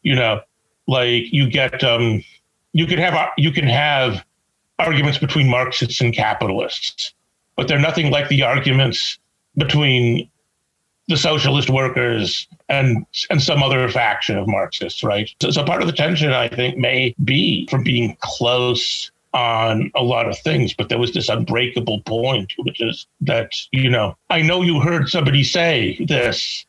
You know, like you get, um, you can have, you can have arguments between Marxists and capitalists, but they're nothing like the arguments between the socialist workers and and some other faction of Marxists, right? So, so part of the tension, I think, may be from being close on a lot of things, but there was this unbreakable point, which is that, you know, I know you heard somebody say this,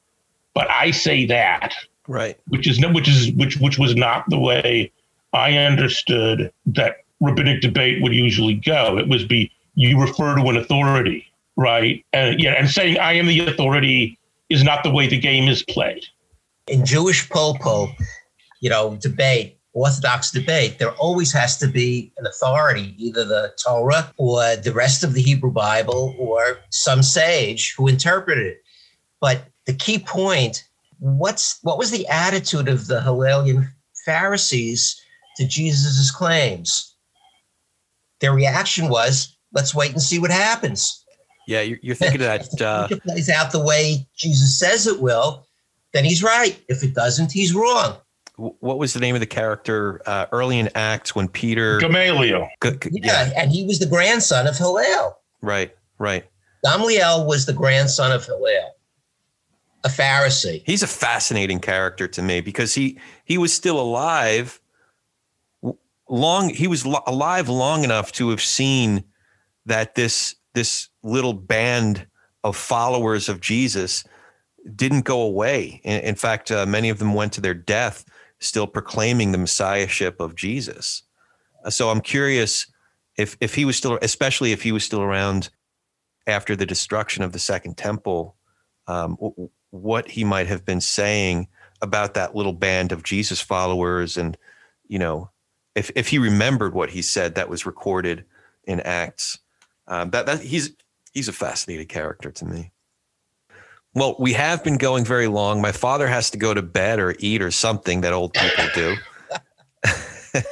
but I say that. Right. Which is no which is which which was not the way I understood that rabbinic debate would usually go. It was be you refer to an authority, right? And yeah, and saying I am the authority is not the way the game is played. In Jewish popo, you know, debate, Orthodox debate, there always has to be an authority, either the Torah or the rest of the Hebrew Bible or some sage who interpreted it. But the key point, what's what was the attitude of the Hillelian Pharisees to Jesus' claims? Their reaction was, let's wait and see what happens. Yeah, you're, you're thinking that uh, if it plays out the way Jesus says it will, then he's right. If it doesn't, he's wrong. What was the name of the character uh, early in Acts when Peter Gamaliel? G- g- yeah, yeah, and he was the grandson of Hillel. Right, right. Gamaliel was the grandson of Hillel, a Pharisee. He's a fascinating character to me because he he was still alive long. He was alive long enough to have seen that this this little band of followers of Jesus didn't go away. In, in fact, uh, many of them went to their death still proclaiming the messiahship of Jesus. Uh, so I'm curious if if he was still, especially if he was still around after the destruction of the Second Temple, um, what he might have been saying about that little band of Jesus followers, and you know, if if he remembered what he said that was recorded in Acts. Um, that that he's he's a fascinating character to me. Well, we have been going very long. My father has to go to bed or eat or something that old people do.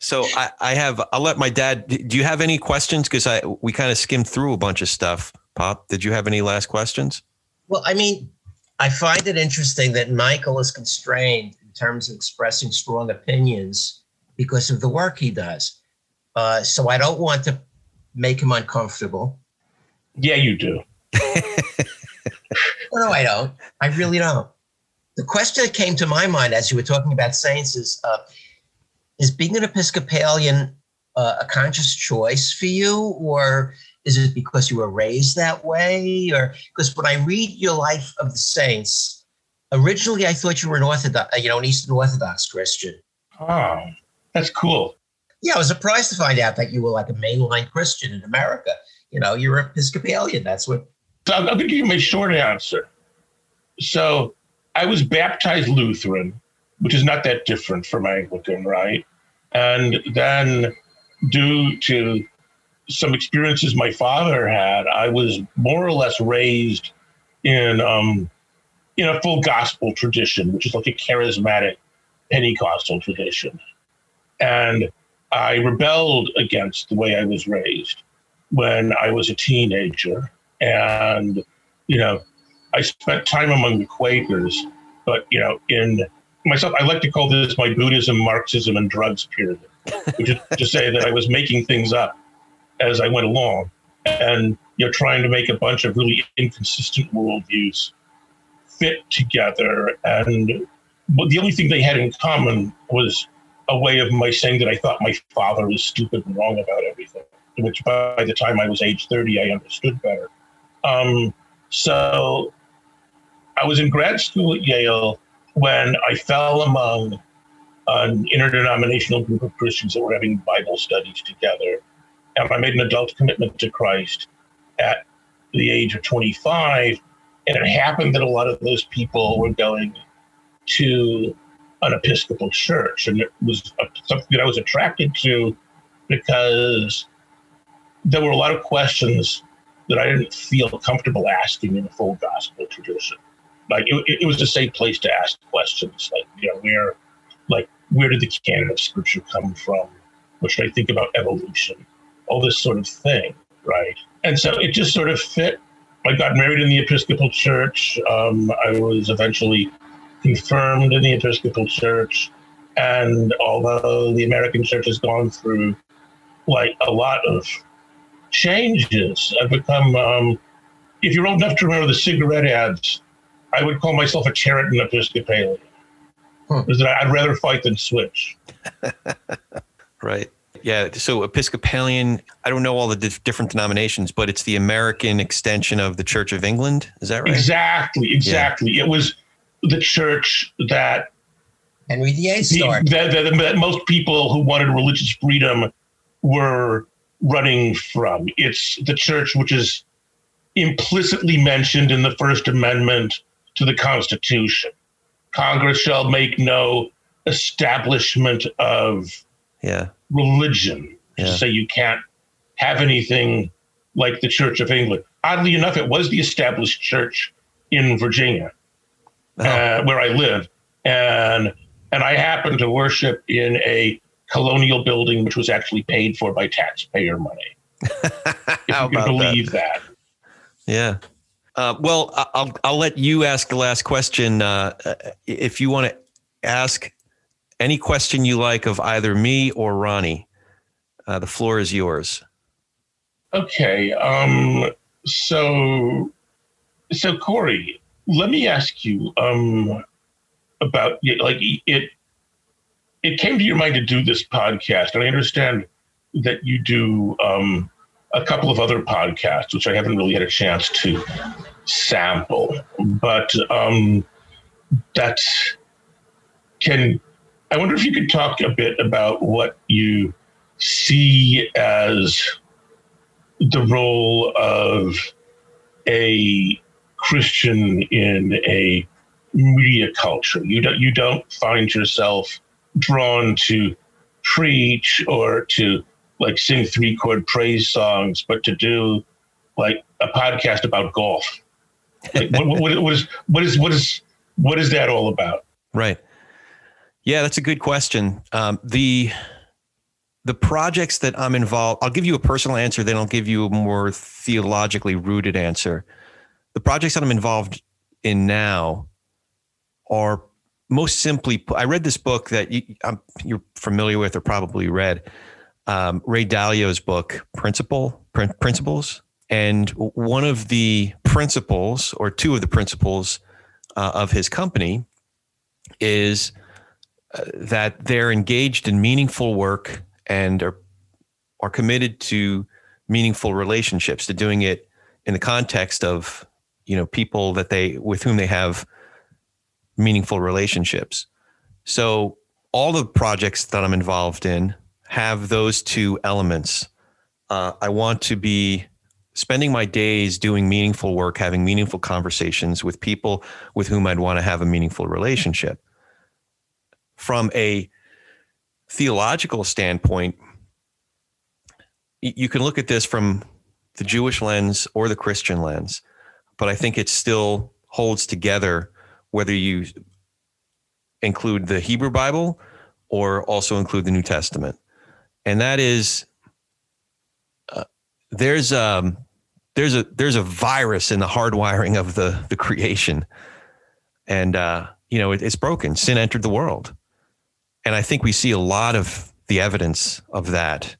so I, I have I'll let my dad do you have any questions? Because I we kind of skimmed through a bunch of stuff. Pop, did you have any last questions? Well, I mean, I find it interesting that Michael is constrained in terms of expressing strong opinions because of the work he does. Uh, so I don't want to make him uncomfortable. Yeah, you do. no, I don't. I really don't. The question that came to my mind as you were talking about saints is uh, Is being an Episcopalian uh, a conscious choice for you, or is it because you were raised that way? Or because when I read your life of the saints, originally I thought you were an Orthodox, you know, an Eastern Orthodox Christian. Oh, that's cool. Yeah, I was surprised to find out that you were like a mainline Christian in America. You know, you're Episcopalian. That's what so I'm going to give you my short answer. So I was baptized Lutheran, which is not that different from Anglican, right? And then, due to some experiences my father had, I was more or less raised in um, in a full gospel tradition, which is like a charismatic Pentecostal tradition. And I rebelled against the way I was raised when I was a teenager and you know i spent time among the quakers but you know in myself i like to call this my buddhism marxism and drugs period which is to say that i was making things up as i went along and you're trying to make a bunch of really inconsistent worldviews fit together. And but the only thing they had in common was a way of my saying that I thought my father was stupid and wrong about everything, which by the time I was age 30, I understood better. Um, so I was in grad school at Yale when I fell among an interdenominational group of Christians that were having Bible studies together. And I made an adult commitment to Christ at the age of 25. And it happened that a lot of those people were going to an Episcopal church. And it was something that I was attracted to because there were a lot of questions that I didn't feel comfortable asking in a full gospel tradition. Like it, it was a safe place to ask questions, like you know where, like where did the canon of scripture come from? What should I think about evolution? All this sort of thing, right? And so it just sort of fit. I got married in the Episcopal Church. Um, I was eventually confirmed in the Episcopal Church. And although the American Church has gone through like a lot of changes, I've become, um, if you're old enough to remember the cigarette ads, I would call myself a Tareyton Episcopalian. Hmm. I'd rather fight than switch. right. Yeah. So Episcopalian, I don't know all the dif- different denominations, but it's the American extension of the Church of England. Is that right? Exactly. Exactly. Yeah. It was the church that Henry VIII started. That, that, that most people who wanted religious freedom were running from. It's the church which is implicitly mentioned in the First Amendment to the Constitution. Congress shall make no establishment of yeah. religion. Yeah. Say you can't have anything like the Church of England. Oddly enough, it was the established church in Virginia. Uh, where I live, and and I happen to worship in a colonial building which was actually paid for by taxpayer money. if you can believe that? that. Yeah. Uh, well, I'll I'll let you ask the last question. Uh, if you want to ask any question you like of either me or Ronnie, uh, the floor is yours. Okay. Um, so, so Corey, let me ask you um, about like it. It came to your mind to do this podcast, and I understand that you do um, a couple of other podcasts, which I haven't really had a chance to sample. But um, can I wonder if you could talk a bit about what you see as the role of a Christian in a media culture. You don't you don't find yourself drawn to preach or to like sing three chord praise songs, but to do like a podcast about golf. Like, what, what, what is what is what is what is that all about? Right. Yeah, that's a good question. Um, the the projects that I'm involved, I'll give you a personal answer, then I'll give you a more theologically rooted answer. The projects that I'm involved in now are most simply. I read this book that you, are familiar with or probably read um, Ray Dalio's book, Principle Principles, and one of the principles, or two of the principles uh, of his company, is uh, that they're engaged in meaningful work and are are committed to meaningful relationships, to doing it in the context of you know people that they with whom they have meaningful relationships. So all the projects that I'm involved in have those two elements. Uh, I want to be spending my days doing meaningful work, having meaningful conversations with people with whom I'd want to have a meaningful relationship. From a theological standpoint, you can look at this from the Jewish lens or the Christian lens, but I think it still holds together whether you include the Hebrew Bible or also include the New Testament and that is uh, there's um there's a there's a virus in the hardwiring of the the creation, and uh, you know it, it's broken. Sin entered the world, and I think we see a lot of the evidence of that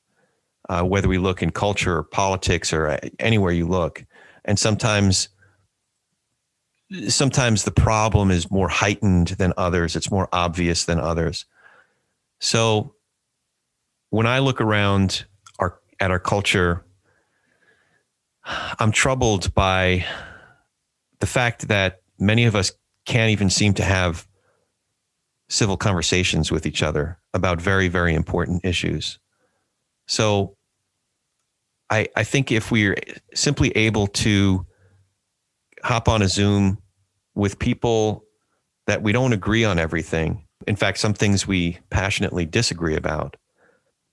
uh, whether we look in culture or politics or uh, anywhere you look. And sometimes, sometimes the problem is more heightened than others. It's more obvious than others. So when I look around our at our culture, I'm troubled by the fact that many of us can't even seem to have civil conversations with each other about very, very important issues. So I, I think if we're simply able to hop on a Zoom with people that we don't agree on everything, in fact, some things we passionately disagree about,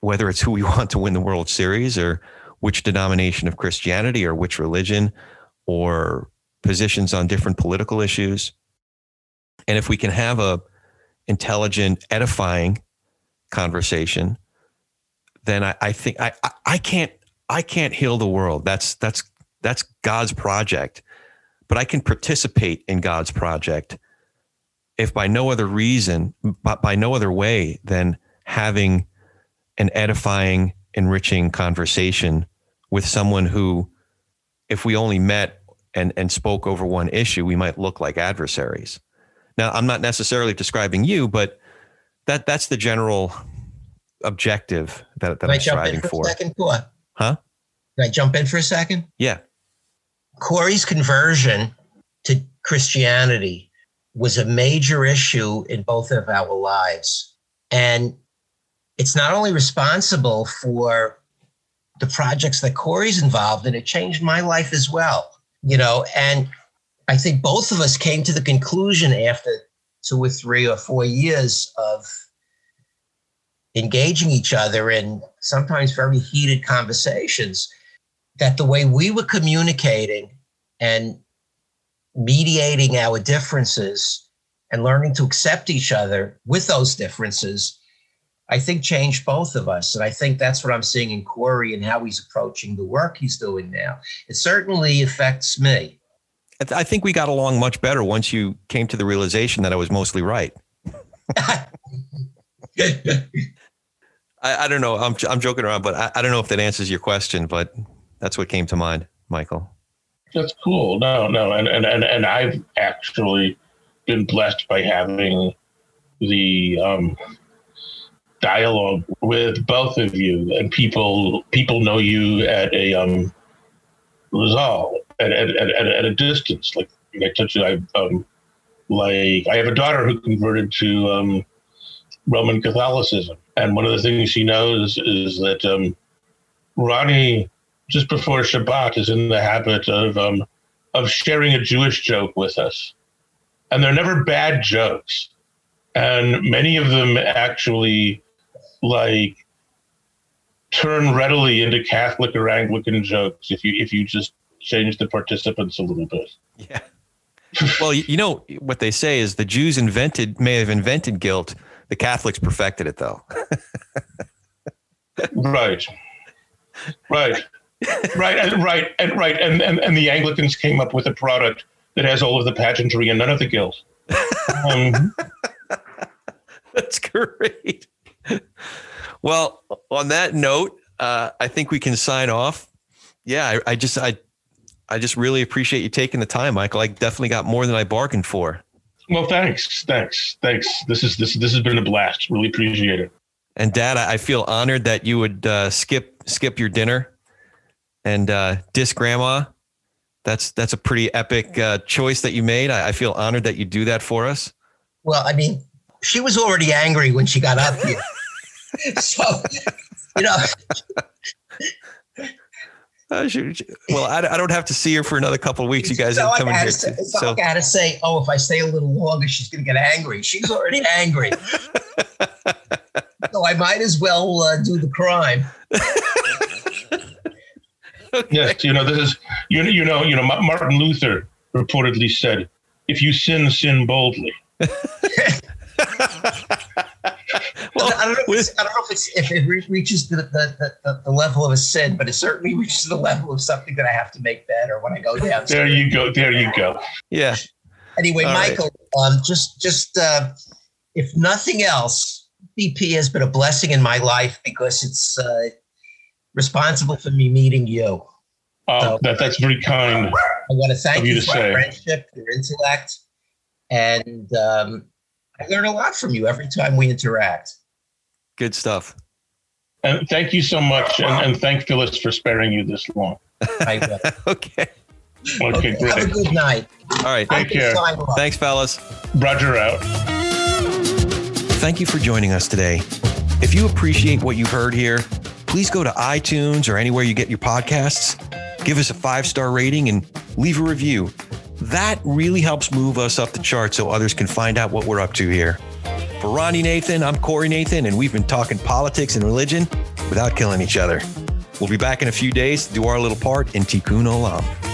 whether it's who we want to win the World Series or which denomination of Christianity or which religion or positions on different political issues. And if we can have a intelligent, edifying conversation, then I, I think I, I, I can't I can't heal the world. That's that's that's God's project. But I can participate in God's project if by no other reason, but by no other way than having an edifying, enriching conversation with someone who, if we only met and, and spoke over one issue, we might look like adversaries. Now, I'm not necessarily describing you, but that that's the general objective that, that I'm striving for. for. second, Huh? Can I jump in for a second? Yeah. Corey's conversion to Christianity was a major issue in both of our lives. And it's not only responsible for the projects that Corey's involved in, it changed my life as well. You know, and I think both of us came to the conclusion after two or three or four years of engaging each other in sometimes very heated conversations that the way we were communicating and mediating our differences and learning to accept each other with those differences, I think changed both of us. And I think that's what I'm seeing in Corey and how he's approaching the work he's doing now. It certainly affects me. I think we got along much better once you came to the realization that I was mostly right. I, I, don't know. I'm, I'm joking around, but I, I don't know if that answers your question, but that's what came to mind, Michael. That's cool. No, no. And, and, and, and I've actually been blessed by having the um, dialogue with both of you and people people know you at a um, resolve at, at, at, at a distance. Like I touch I um, like I have a daughter who converted to um, Roman Catholicism, and one of the things she knows is that um, Ronnie, just before Shabbat, is in the habit of um, of sharing a Jewish joke with us, and they're never bad jokes, and many of them actually like turn readily into Catholic or Anglican jokes if you if you just change the participants a little bit. Yeah. well, you know what they say is the Jews invented may have invented guilt. The Catholics perfected it, though. right. Right. Right. And right. And right. And, and and the Anglicans came up with a product that has all of the pageantry and none of the guilt. Um, That's great. Well, on that note, uh, I think we can sign off. Yeah, I, I just I I just really appreciate you taking the time, Michael. I definitely got more than I bargained for. Well, thanks, thanks, thanks. This is this this has been a blast. Really appreciate it. And Dad, I feel honored that you would uh, skip skip your dinner and uh, diss Grandma. That's that's a pretty epic uh, choice that you made. I, I feel honored that you do that for us. Well, I mean, she was already angry when she got up here. so, you know. Uh, well, I, I, don't have to see her for another couple of weeks. You guys are coming here. Say, so I got to say, oh, if I stay a little longer, she's going to get angry. She's already angry. so I might as well uh, do the crime. okay. Yes, you know this is you you know you know Martin Luther reportedly said, "If you sin, sin boldly." well, I don't know. If I don't know if, it's, if it reaches the, the, the, the, level of a sin, but it certainly reaches the level of something that I have to make better when I go down. there you go. There you go. Yeah. Anyway, All Michael, right. um, just just uh, if nothing else, BP has been a blessing in my life because it's uh, responsible for me meeting you. Uh, So- that that's very kind. I want to thank you you for our say. friendship, your intellect, and um, I learn a lot from you every time we interact. Good stuff. And thank you so much, and, and thank Phyllis for sparing you this long. I will. Okay. Okay, Okay, have a great. good night. All right. Take I can care. Thanks, fellas. Roger out. Thank you for joining us today. If you appreciate what you've heard here, please go to iTunes or anywhere you get your podcasts, give us a five star rating, and leave a review. That really helps move us up the chart so others can find out what we're up to here. For Ronnie Nathan, I'm Corey Nathan, and we've been talking politics and religion without killing each other. We'll be back in a few days to do our little part in Tikkun Olam.